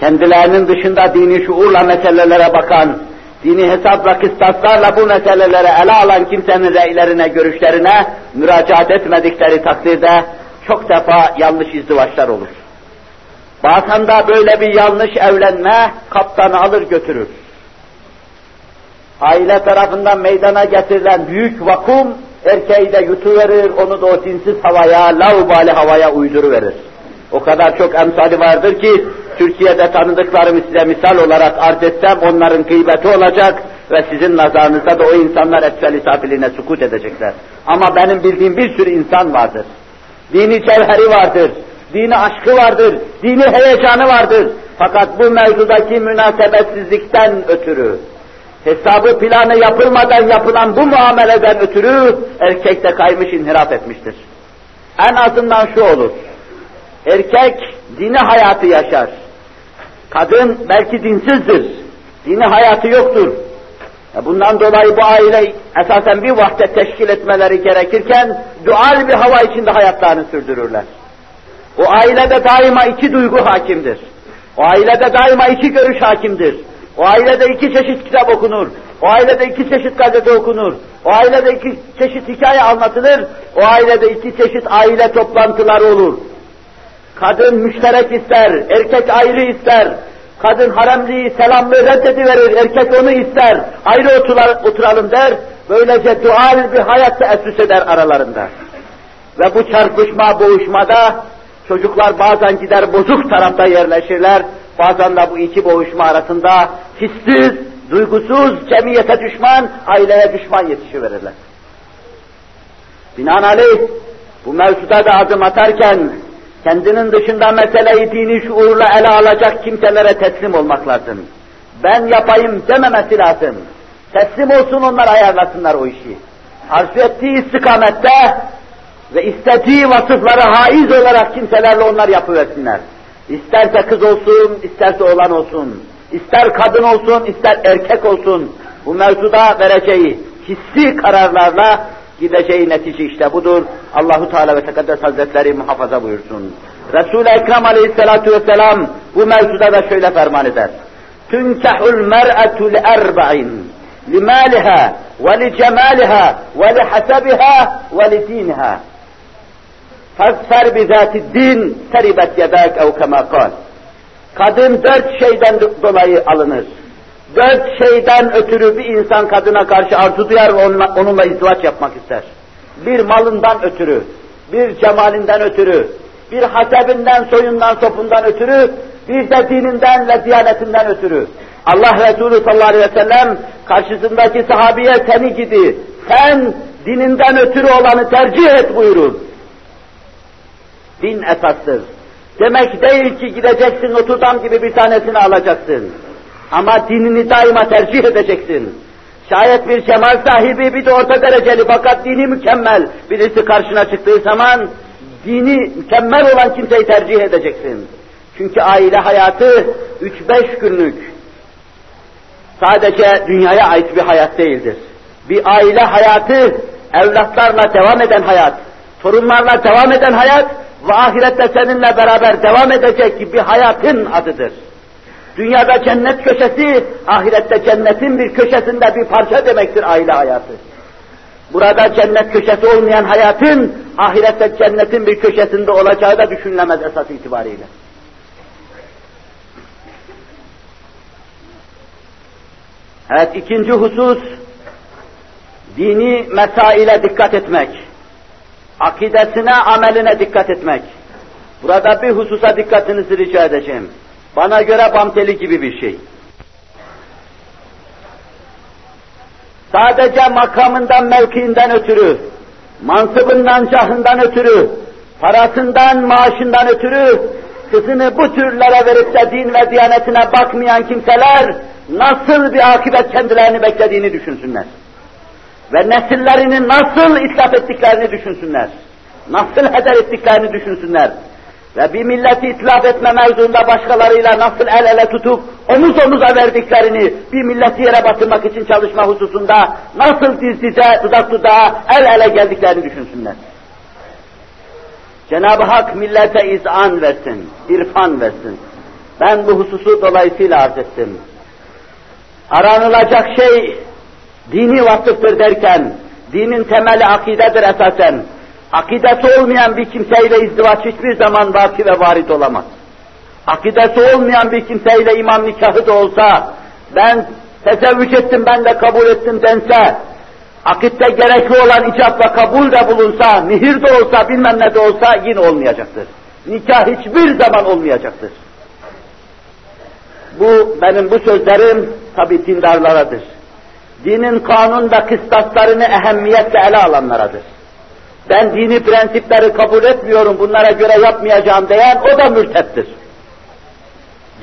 Kendilerinin dışında dini şuurla meselelere bakan, dini hesap ve kıstaslarla bu meseleleri ele alan kimsenin reylerine, görüşlerine müracaat etmedikleri takdirde çok defa yanlış izdivaçlar olur. Bazen de böyle bir yanlış evlenme kaptanı alır götürür. Aile tarafından meydana getirilen büyük vakum erkeği de yutuverir, onu da o tinsiz havaya, laubali havaya uyduruverir. O kadar çok emsali vardır ki Türkiye'de tanıdıklarımı size misal olarak arz etsem onların kıymeti olacak ve sizin nazarınızda da o insanlar esfel safiliğine sukut edecekler. Ama benim bildiğim bir sürü insan vardır. Dini cevheri vardır, dini aşkı vardır, dini heyecanı vardır. Fakat bu mevzudaki münasebetsizlikten ötürü, hesabı planı yapılmadan yapılan bu muameleden ötürü erkekte kaymış inhiraf etmiştir. En azından şu olur, erkek dini hayatı yaşar. Kadın belki dinsizdir, dini hayatı yoktur. Bundan dolayı bu aile esasen bir vahdet teşkil etmeleri gerekirken dual bir hava içinde hayatlarını sürdürürler. O ailede daima iki duygu hakimdir. O ailede daima iki görüş hakimdir. O ailede iki çeşit kitap okunur. O ailede iki çeşit gazete okunur. O ailede iki çeşit hikaye anlatılır. O ailede iki çeşit aile toplantıları olur. Kadın müşterek ister, erkek ayrı ister. Kadın haremliği, selamlığı reddediverir, erkek onu ister. Ayrı oturalım der. Böylece dual bir hayat teessüs eder aralarında. Ve bu çarpışma, boğuşmada çocuklar bazen gider bozuk tarafta yerleşirler. Bazen de bu iki boğuşma arasında hissiz, duygusuz, cemiyete düşman, aileye düşman yetişiverirler. Binaenaleyh bu mevzuda da adım atarken kendinin dışında meseleyi dini şuurla ele alacak kimselere teslim olmak lazım. Ben yapayım dememesi lazım. Teslim olsun onlar ayarlasınlar o işi. Arzu ettiği istikamette ve istediği vasıfları haiz olarak kimselerle onlar yapıversinler. İsterse kız olsun, isterse oğlan olsun, ister kadın olsun, ister erkek olsun, bu mevzuda vereceği hissi kararlarla gideceği netice işte budur. Allahu Teala ve Tekaddes Hazretleri muhafaza buyursun. Resul-i Ekrem Aleyhisselatu Vesselam bu mevzuda da şöyle ferman eder. Tünkehul mer'etu li erba'in limaliha ve li cemaliha ve li hasabiha ve li diniha. Fazfer bi din teribet yedek ev kema kal. Kadın dört şeyden dolayı alınır. Dört şeyden ötürü bir insan kadına karşı arzu duyar ve onunla, onunla izdivaç yapmak ister. Bir malından ötürü, bir cemalinden ötürü, bir hasebinden, soyundan, sopundan ötürü, bir de dininden ve diyanetinden ötürü. Allah Resulü sallallahu aleyhi ve sellem karşısındaki sahabiye seni gidi, sen dininden ötürü olanı tercih et buyurur. Din esastır. Demek değil ki gideceksin oturdam gibi bir tanesini alacaksın. Ama dinini daima tercih edeceksin. Şayet bir kemal sahibi bir de orta dereceli fakat dini mükemmel birisi karşına çıktığı zaman dini mükemmel olan kimseyi tercih edeceksin. Çünkü aile hayatı 3-5 günlük sadece dünyaya ait bir hayat değildir. Bir aile hayatı evlatlarla devam eden hayat, torunlarla devam eden hayat ve ahirette seninle beraber devam edecek bir hayatın adıdır. Dünyada cennet köşesi, ahirette cennetin bir köşesinde bir parça demektir aile hayatı. Burada cennet köşesi olmayan hayatın, ahirette cennetin bir köşesinde olacağı da düşünülemez esas itibariyle. Evet, ikinci husus, dini mesaile dikkat etmek. Akidesine, ameline dikkat etmek. Burada bir hususa dikkatinizi rica edeceğim. Bana göre bamteli gibi bir şey. Sadece makamından, mevkiinden ötürü, mansıbından, cahından ötürü, parasından, maaşından ötürü kızını bu türlere verip de din ve diyanetine bakmayan kimseler nasıl bir akıbet kendilerini beklediğini düşünsünler. Ve nesillerinin nasıl itlaf ettiklerini düşünsünler. Nasıl heder ettiklerini düşünsünler ve bir milleti itlaf etme mevzuunda başkalarıyla nasıl el ele tutup omuz omuza verdiklerini bir milleti yere batırmak için çalışma hususunda nasıl diz dize, dudak dudağa, el ele geldiklerini düşünsünler. Cenab-ı Hak millete izan versin, irfan versin. Ben bu hususu dolayısıyla arz ettim. Aranılacak şey dini vasıftır derken, dinin temeli akidedir esasen Akidesi olmayan bir kimseyle izdivaç hiçbir zaman vaki ve varid olamaz. Akidesi olmayan bir kimseyle imam nikahı da olsa, ben tezevvüç ettim, ben de kabul ettim dense, akitte gerekli olan icap ve kabul de bulunsa, mihir de olsa, bilmem ne de olsa yine olmayacaktır. Nikah hiçbir zaman olmayacaktır. Bu benim bu sözlerim tabi dindarlaradır. Dinin kanunda kıstaslarını ehemmiyetle ele alanlaradır ben dini prensipleri kabul etmiyorum, bunlara göre yapmayacağım diyen o da mürtettir.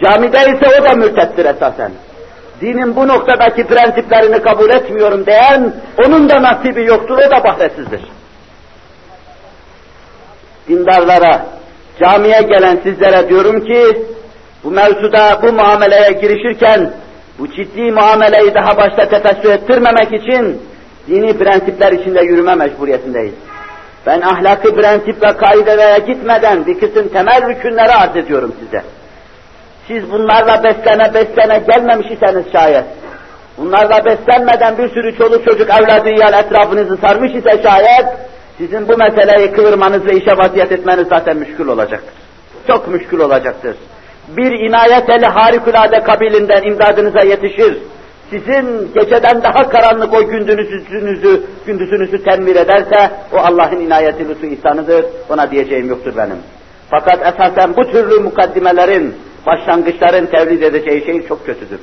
Camide ise o da mürtettir esasen. Dinin bu noktadaki prensiplerini kabul etmiyorum diyen, onun da nasibi yoktur, o da bahretsizdir. Dindarlara, camiye gelen sizlere diyorum ki, bu mevzuda, bu muameleye girişirken, bu ciddi muameleyi daha başta tefessü ettirmemek için, dini prensipler içinde yürüme mecburiyetindeyiz. Ben ahlaki prensip ve kaidelere gitmeden bir kısım temel rükünleri arz ediyorum size. Siz bunlarla beslene beslene gelmemiş iseniz şayet, bunlarla beslenmeden bir sürü çoluk çocuk evladıyla etrafınızı sarmış ise şayet, sizin bu meseleyi kıvırmanız ve işe vaziyet etmeniz zaten müşkül olacaktır. Çok müşkül olacaktır. Bir inayet eli harikulade kabilinden imdadınıza yetişir sizin geceden daha karanlık o gündüzünüzü, gündüzünüzü tenmir ederse, o Allah'ın inayeti lütfu ihsanıdır, ona diyeceğim yoktur benim. Fakat esasen bu türlü mukaddimelerin, başlangıçların tevlid edeceği şey çok kötüdür.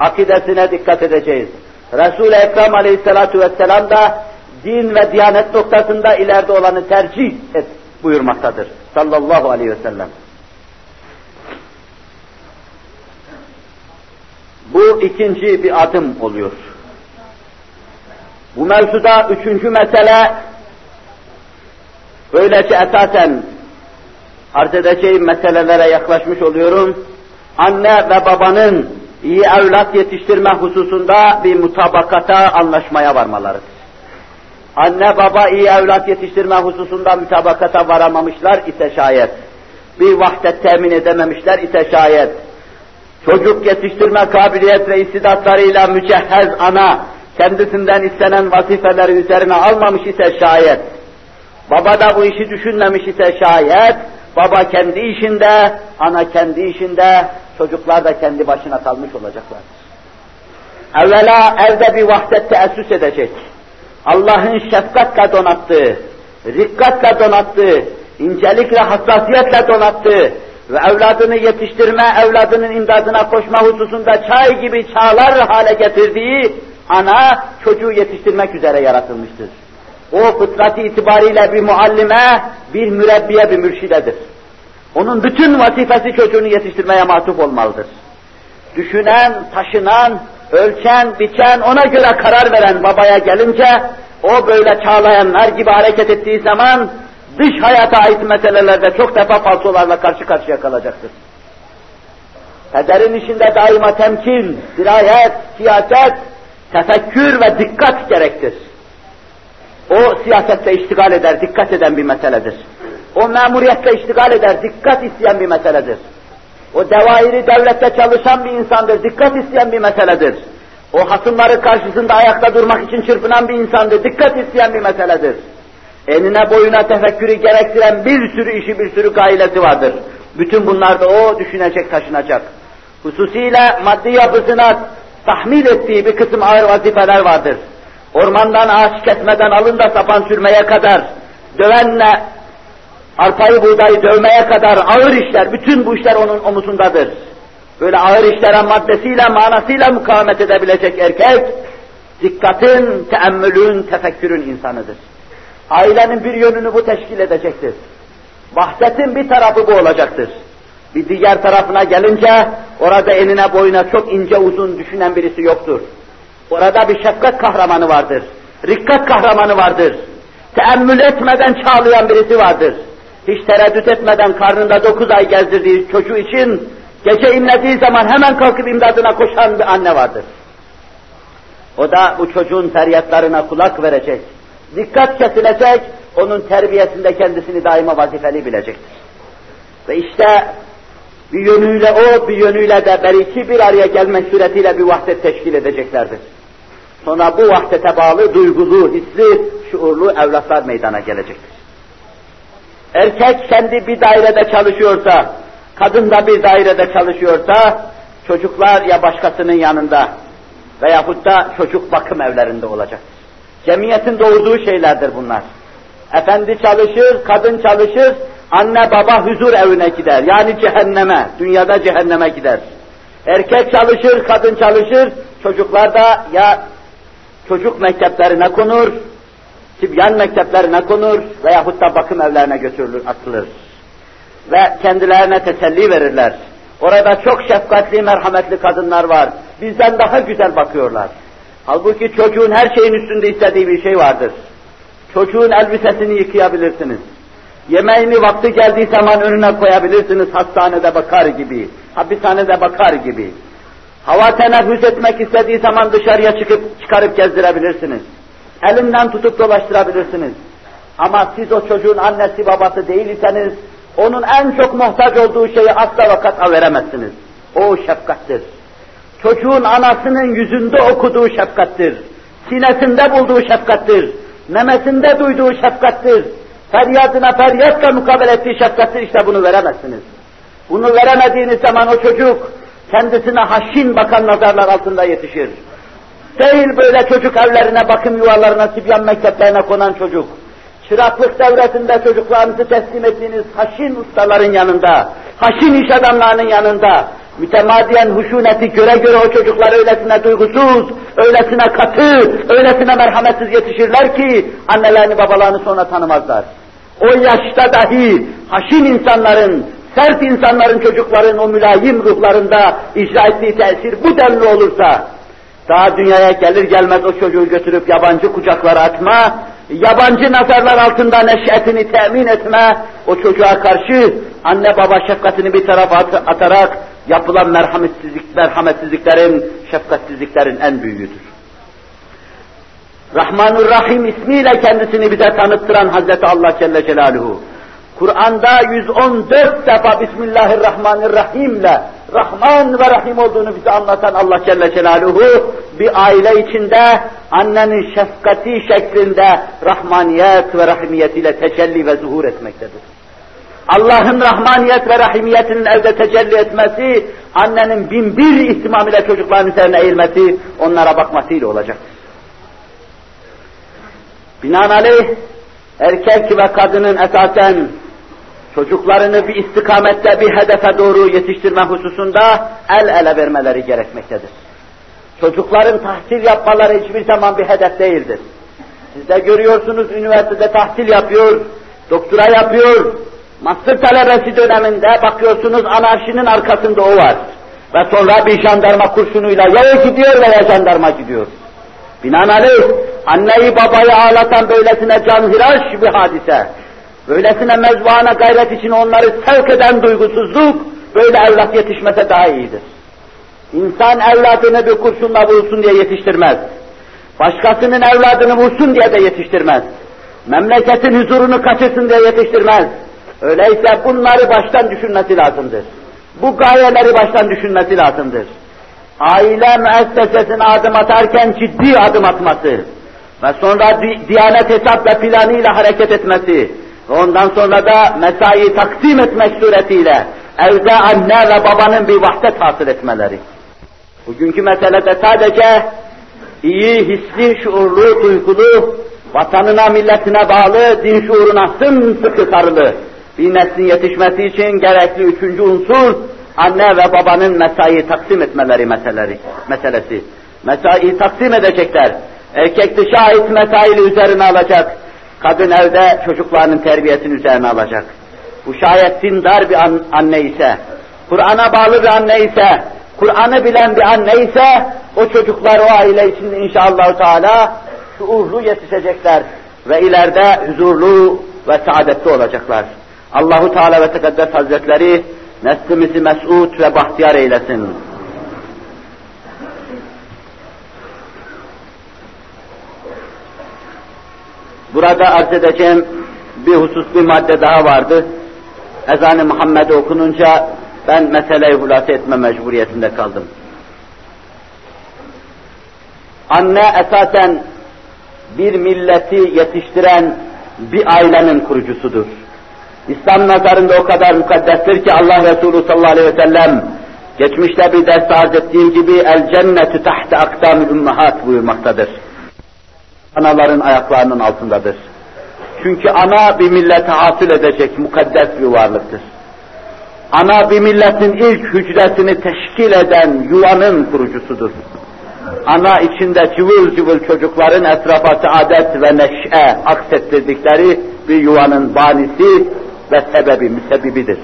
Akidesine dikkat edeceğiz. Resul-i Ekrem aleyhissalatu vesselam da din ve diyanet noktasında ileride olanı tercih et buyurmaktadır. Sallallahu aleyhi ve sellem. Bu ikinci bir adım oluyor. Bu mevzuda üçüncü mesele, böylece esasen arz edeceğim meselelere yaklaşmış oluyorum. Anne ve babanın iyi evlat yetiştirme hususunda bir mutabakata, anlaşmaya varmalarıdır. Anne baba iyi evlat yetiştirme hususunda mutabakata varamamışlar ise şayet, bir vahdet temin edememişler ise şayet, çocuk yetiştirme kabiliyet ve istidatlarıyla mücehhez ana, kendisinden istenen vazifeleri üzerine almamış ise şayet, baba da bu işi düşünmemiş ise şayet, baba kendi işinde, ana kendi işinde, çocuklar da kendi başına kalmış olacaklar. Evvela evde bir vahdet teessüs edecek. Allah'ın şefkatle donattığı, rikkatle donattığı, incelikle, hassasiyetle donattığı, ve evladını yetiştirme, evladının imdadına koşma hususunda çay gibi çağlar hale getirdiği ana çocuğu yetiştirmek üzere yaratılmıştır. O fıtratı itibariyle bir muallime, bir mürebbiye, bir mürşidedir. Onun bütün vazifesi çocuğunu yetiştirmeye matuf olmalıdır. düşünen, taşınan, ölçen, biçen, ona göre karar veren babaya gelince, o böyle çağlayanlar gibi hareket ettiği zaman, dış hayata ait meselelerde çok defa falsolarla karşı karşıya kalacaktır. Pederin işinde daima temkin, dirayet, siyaset, tefekkür ve dikkat gerektir. O siyasette iştigal eder, dikkat eden bir meseledir. O memuriyetle iştigal eder, dikkat isteyen bir meseledir. O devairi devlette çalışan bir insandır, dikkat isteyen bir meseledir. O hasımları karşısında ayakta durmak için çırpınan bir insandır, dikkat isteyen bir meseledir. Enine boyuna tefekkürü gerektiren bir sürü işi, bir sürü gailesi vardır. Bütün bunlarda o düşünecek, taşınacak. Hususiyle maddi yapısına tahmil ettiği bir kısım ağır vazifeler vardır. Ormandan ağaç kesmeden alın da sapan sürmeye kadar, dövenle arpayı buğdayı dövmeye kadar ağır işler, bütün bu işler onun omuzundadır. Böyle ağır işlere maddesiyle, manasıyla mukavemet edebilecek erkek, dikkatin, teemmülün, tefekkürün insanıdır. Ailenin bir yönünü bu teşkil edecektir. Vahdetin bir tarafı bu olacaktır. Bir diğer tarafına gelince, orada enine boyuna çok ince uzun düşünen birisi yoktur. Orada bir şefkat kahramanı vardır. Rikkat kahramanı vardır. Teemmül etmeden çağlayan birisi vardır. Hiç tereddüt etmeden karnında dokuz ay gezdirdiği çocuğu için gece inlediği zaman hemen kalkıp imdadına koşan bir anne vardır. O da bu çocuğun feryatlarına kulak verecek. Dikkat kesilecek, onun terbiyesinde kendisini daima vazifeli bilecektir. Ve işte bir yönüyle o, bir yönüyle de belki bir araya gelmek suretiyle bir vahdet teşkil edeceklerdir. Sonra bu vahdete bağlı duygulu, hisli, şuurlu evlatlar meydana gelecektir. Erkek kendi bir dairede çalışıyorsa, kadın da bir dairede çalışıyorsa, çocuklar ya başkasının yanında veyahut da çocuk bakım evlerinde olacaktır. Cemiyetin doğurduğu şeylerdir bunlar. Efendi çalışır, kadın çalışır, anne baba huzur evine gider. Yani cehenneme, dünyada cehenneme gider. Erkek çalışır, kadın çalışır, çocuklar da ya çocuk mekteplerine konur, Tibyan mekteplerine konur veyahut da bakım evlerine götürülür, atılır. Ve kendilerine teselli verirler. Orada çok şefkatli, merhametli kadınlar var. Bizden daha güzel bakıyorlar. Halbuki çocuğun her şeyin üstünde istediği bir şey vardır. Çocuğun elbisesini yıkayabilirsiniz. Yemeğini vakti geldiği zaman önüne koyabilirsiniz hastanede bakar gibi, hapishanede bakar gibi. Hava teneffüs etmek istediği zaman dışarıya çıkıp çıkarıp gezdirebilirsiniz. Elinden tutup dolaştırabilirsiniz. Ama siz o çocuğun annesi babası değilseniz, onun en çok muhtaç olduğu şeyi asla vakata veremezsiniz. O şefkattir. Çocuğun anasının yüzünde okuduğu şefkattir. Sinesinde bulduğu şefkattir. Memesinde duyduğu şefkattir. Feryadına feryatla mukabele ettiği şefkattir. İşte bunu veremezsiniz. Bunu veremediğiniz zaman o çocuk kendisine haşin bakan nazarlar altında yetişir. Değil böyle çocuk evlerine, bakım yuvalarına, sibyan mekteplerine konan çocuk. Çıraklık devletinde çocuklarınızı teslim ettiğiniz haşin ustaların yanında, haşin iş adamlarının yanında, mütemadiyen huşuneti göre göre o çocuklar öylesine duygusuz, öylesine katı, öylesine merhametsiz yetişirler ki annelerini babalarını sonra tanımazlar. O yaşta dahi haşin insanların, sert insanların çocukların o mülayim ruhlarında icra ettiği tesir bu denli olursa, daha dünyaya gelir gelmez o çocuğu götürüp yabancı kucaklara atma, yabancı nazarlar altında neşetini temin etme, o çocuğa karşı anne baba şefkatini bir tarafa atarak yapılan merhametsizlik, merhametsizliklerin, şefkatsizliklerin en büyüğüdür. Rahmanur Rahim ismiyle kendisini bize tanıttıran Hazreti Allah Celle Celaluhu, Kur'an'da 114 defa Bismillahirrahmanirrahim ile Rahman ve Rahim olduğunu bize anlatan Allah Celle Celaluhu bir aile içinde annenin şefkati şeklinde rahmaniyet ve rahimiyetiyle tecelli ve zuhur etmektedir. Allah'ın rahmaniyet ve rahimiyetinin evde tecelli etmesi, annenin bin bir ihtimam ile çocukların üzerine eğilmesi, onlara bakmasıyla olacaktır. Binaenaleyh, erkek ve kadının esasen çocuklarını bir istikamette bir hedefe doğru yetiştirme hususunda el ele vermeleri gerekmektedir. Çocukların tahsil yapmaları hiçbir zaman bir hedef değildir. Siz de görüyorsunuz üniversitede tahsil yapıyor, doktora yapıyor, master talebesi döneminde bakıyorsunuz anarşinin arkasında o var. ve sonra bir jandarma kurşunuyla ya gidiyor veya jandarma gidiyor. Binaenaleyh anneyi babayı ağlatan böylesine canhiraş bir hadise, böylesine mezvana gayret için onları sevk eden duygusuzluk, böyle evlat yetişmese daha iyidir. İnsan evladını bir kurşunla vursun diye yetiştirmez. Başkasının evladını vursun diye de yetiştirmez. Memleketin huzurunu kaçırsın diye yetiştirmez. Öyleyse bunları baştan düşünmesi lazımdır. Bu gayeleri baştan düşünmesi lazımdır. Aile müessesesine adım atarken ciddi adım atması ve sonra di diyanet hesap ve planıyla hareket etmesi ve ondan sonra da mesai taksim etmek suretiyle evde anne ve babanın bir vahdet hasıl etmeleri. Bugünkü meselede sadece iyi, hisli, şuurlu, duygulu, vatanına, milletine bağlı, din şuuruna sımsıkı sarılı bir neslin yetişmesi için gerekli üçüncü unsur, anne ve babanın mesai taksim etmeleri meseleri, meselesi. Mesai taksim edecekler. Erkek dışa ait mesaili üzerine alacak. Kadın evde çocuklarının terbiyesini üzerine alacak. Bu şayet dindar bir an, anne ise, Kur'an'a bağlı bir anne ise, Kur'an'ı bilen bir anne ise, o çocuklar o aile içinde inşallah Teala şuurlu yetişecekler ve ileride huzurlu ve saadetli olacaklar. Allahu Teala ve Tekaddes Hazretleri neslimizi mes'ud ve bahtiyar eylesin. Burada arz edeceğim bir husus bir madde daha vardı. Ezan-ı Muhammed okununca ben meseleyi hulasa etme mecburiyetinde kaldım. Anne esasen bir milleti yetiştiren bir ailenin kurucusudur. İslam nazarında o kadar mukaddestir ki Allah Resulü sallallahu aleyhi ve sellem geçmişte bir ders arz ettiğim gibi el cennetü tahte akdamül ummahat buyurmaktadır. Anaların ayaklarının altındadır. Çünkü ana bir millete hasıl edecek mukaddes bir varlıktır. Ana bir milletin ilk hücresini teşkil eden yuvanın kurucusudur. Ana içinde cıvıl cıvıl çocukların etrafa saadet ve neşe aksettirdikleri bir yuvanın banisi ve sebebi, müsebbibidir.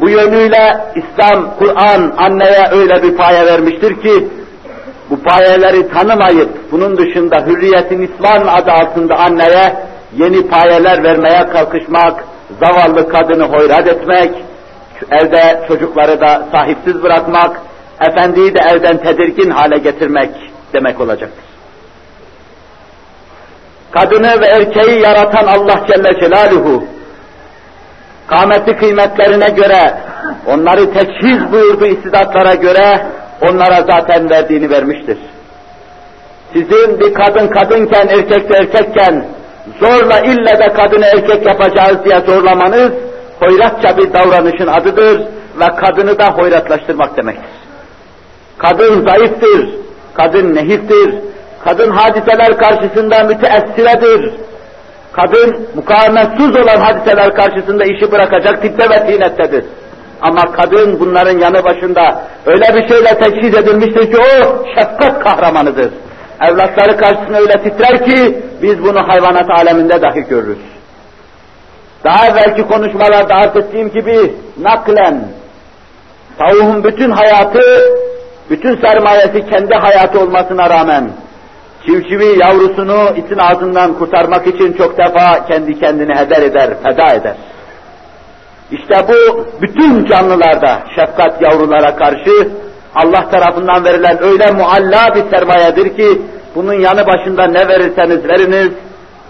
Bu yönüyle İslam, Kur'an anneye öyle bir paye vermiştir ki, bu payeleri tanımayıp, bunun dışında hürriyetin İslam adı altında anneye yeni payeler vermeye kalkışmak, zavallı kadını hoyrat etmek, evde çocukları da sahipsiz bırakmak, efendiyi de evden tedirgin hale getirmek demek olacaktır. Kadını ve erkeği yaratan Allah Celle Celaluhu, kâmeti kıymetlerine göre, onları teçhiz buyurduğu istidatlara göre, onlara zaten verdiğini vermiştir. Sizin bir kadın kadınken, erkek de erkekken, zorla ille de kadını erkek yapacağız diye zorlamanız, hoyratça bir davranışın adıdır ve kadını da hoyratlaştırmak demektir. Kadın zayıftır, kadın nehiftir, kadın hadiseler karşısında müteessiredir. Kadın mukavemetsuz olan hadiseler karşısında işi bırakacak tipte ve tinettedir. Ama kadın bunların yanı başında öyle bir şeyle teçhiz edilmiştir ki o şefkat kahramanıdır. Evlatları karşısında öyle titrer ki biz bunu hayvanat aleminde dahi görürüz. Daha evvelki konuşmalarda arz ettiğim gibi naklen tavuğun bütün hayatı, bütün sermayesi kendi hayatı olmasına rağmen Çivçivi yavrusunu itin ağzından kurtarmak için çok defa kendi kendini heder eder, feda eder. İşte bu bütün canlılarda şefkat yavrulara karşı Allah tarafından verilen öyle mualla bir sermayedir ki bunun yanı başında ne verirseniz veriniz,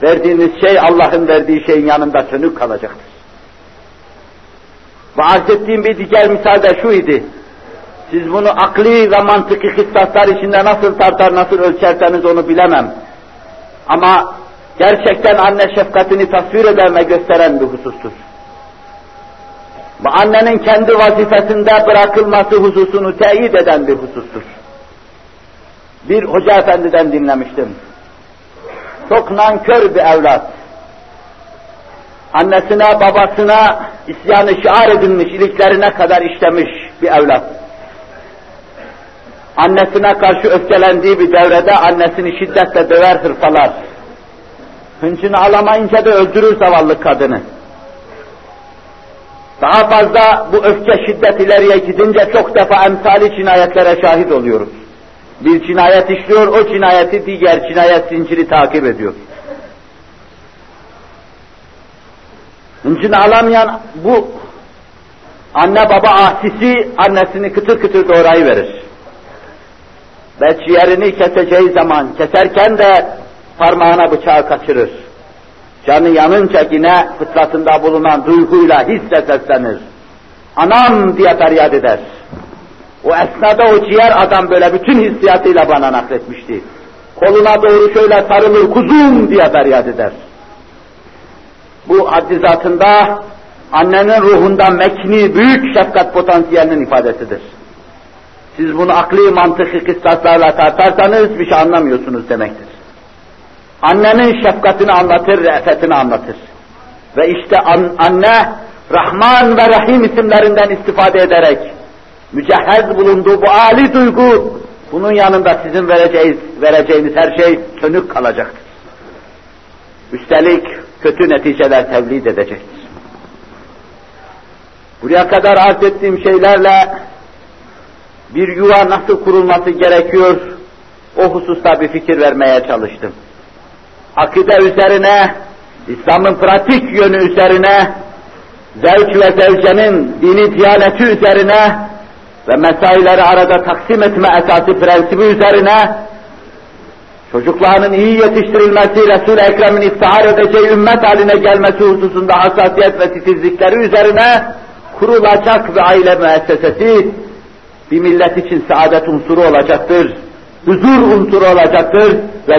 verdiğiniz şey Allah'ın verdiği şeyin yanında sönük kalacaktır. Ve arz ettiğim bir diğer misal de şu idi. Siz bunu akli ve mantıki hissatlar içinde nasıl tartar, nasıl ölçerseniz onu bilemem. Ama gerçekten anne şefkatini tasvir eden ve gösteren bir husustur. Ve annenin kendi vazifesinde bırakılması hususunu teyit eden bir husustur. Bir hoca efendiden dinlemiştim. Çok nankör bir evlat. Annesine, babasına isyanı şiar edilmiş, iliklerine kadar işlemiş bir evlat annesine karşı öfkelendiği bir devrede annesini şiddetle döver hırpalar. Hıncını alamayınca da öldürür zavallı kadını. Daha fazla bu öfke şiddet ileriye gidince çok defa emsali cinayetlere şahit oluyoruz. Bir cinayet işliyor, o cinayeti diğer cinayet zinciri takip ediyor. Hıncını alamayan bu anne baba asisi annesini kıtır kıtır doğrayıverir. Ve ciğerini keseceği zaman keserken de parmağına bıçağı kaçırır. Canı yanınca yine fıtratında bulunan duyguyla hisle seslenir. Anam diye feryat eder. O esnada o ciğer adam böyle bütün hissiyatıyla bana nakletmişti. Koluna doğru şöyle sarılır kuzum diye feryat eder. Bu haddi zatında annenin ruhunda mekni büyük şefkat potansiyelinin ifadesidir. Siz bunu akli mantıklı kıstaslarla tartarsanız bir şey anlamıyorsunuz demektir. Annenin şefkatini anlatır, re'fetini anlatır. Ve işte an, anne, Rahman ve Rahim isimlerinden istifade ederek, mücehhez bulunduğu bu âli duygu, bunun yanında sizin vereceğiniz, vereceğiniz her şey sönük kalacaktır. Üstelik kötü neticeler tevlid edecektir. Buraya kadar arz ettiğim şeylerle bir yuva nasıl kurulması gerekiyor, o hususta bir fikir vermeye çalıştım. Akide üzerine, İslam'ın pratik yönü üzerine, zevk ve zevcenin dini diyaneti üzerine ve mesaileri arada taksim etme esası prensibi üzerine, çocuklarının iyi yetiştirilmesi, Resul-i Ekrem'in iftihar edeceği ümmet haline gelmesi hususunda hassasiyet ve titizlikleri üzerine kurulacak bir aile müessesesi, bir millet için saadet unsuru olacaktır, huzur unsuru olacaktır ve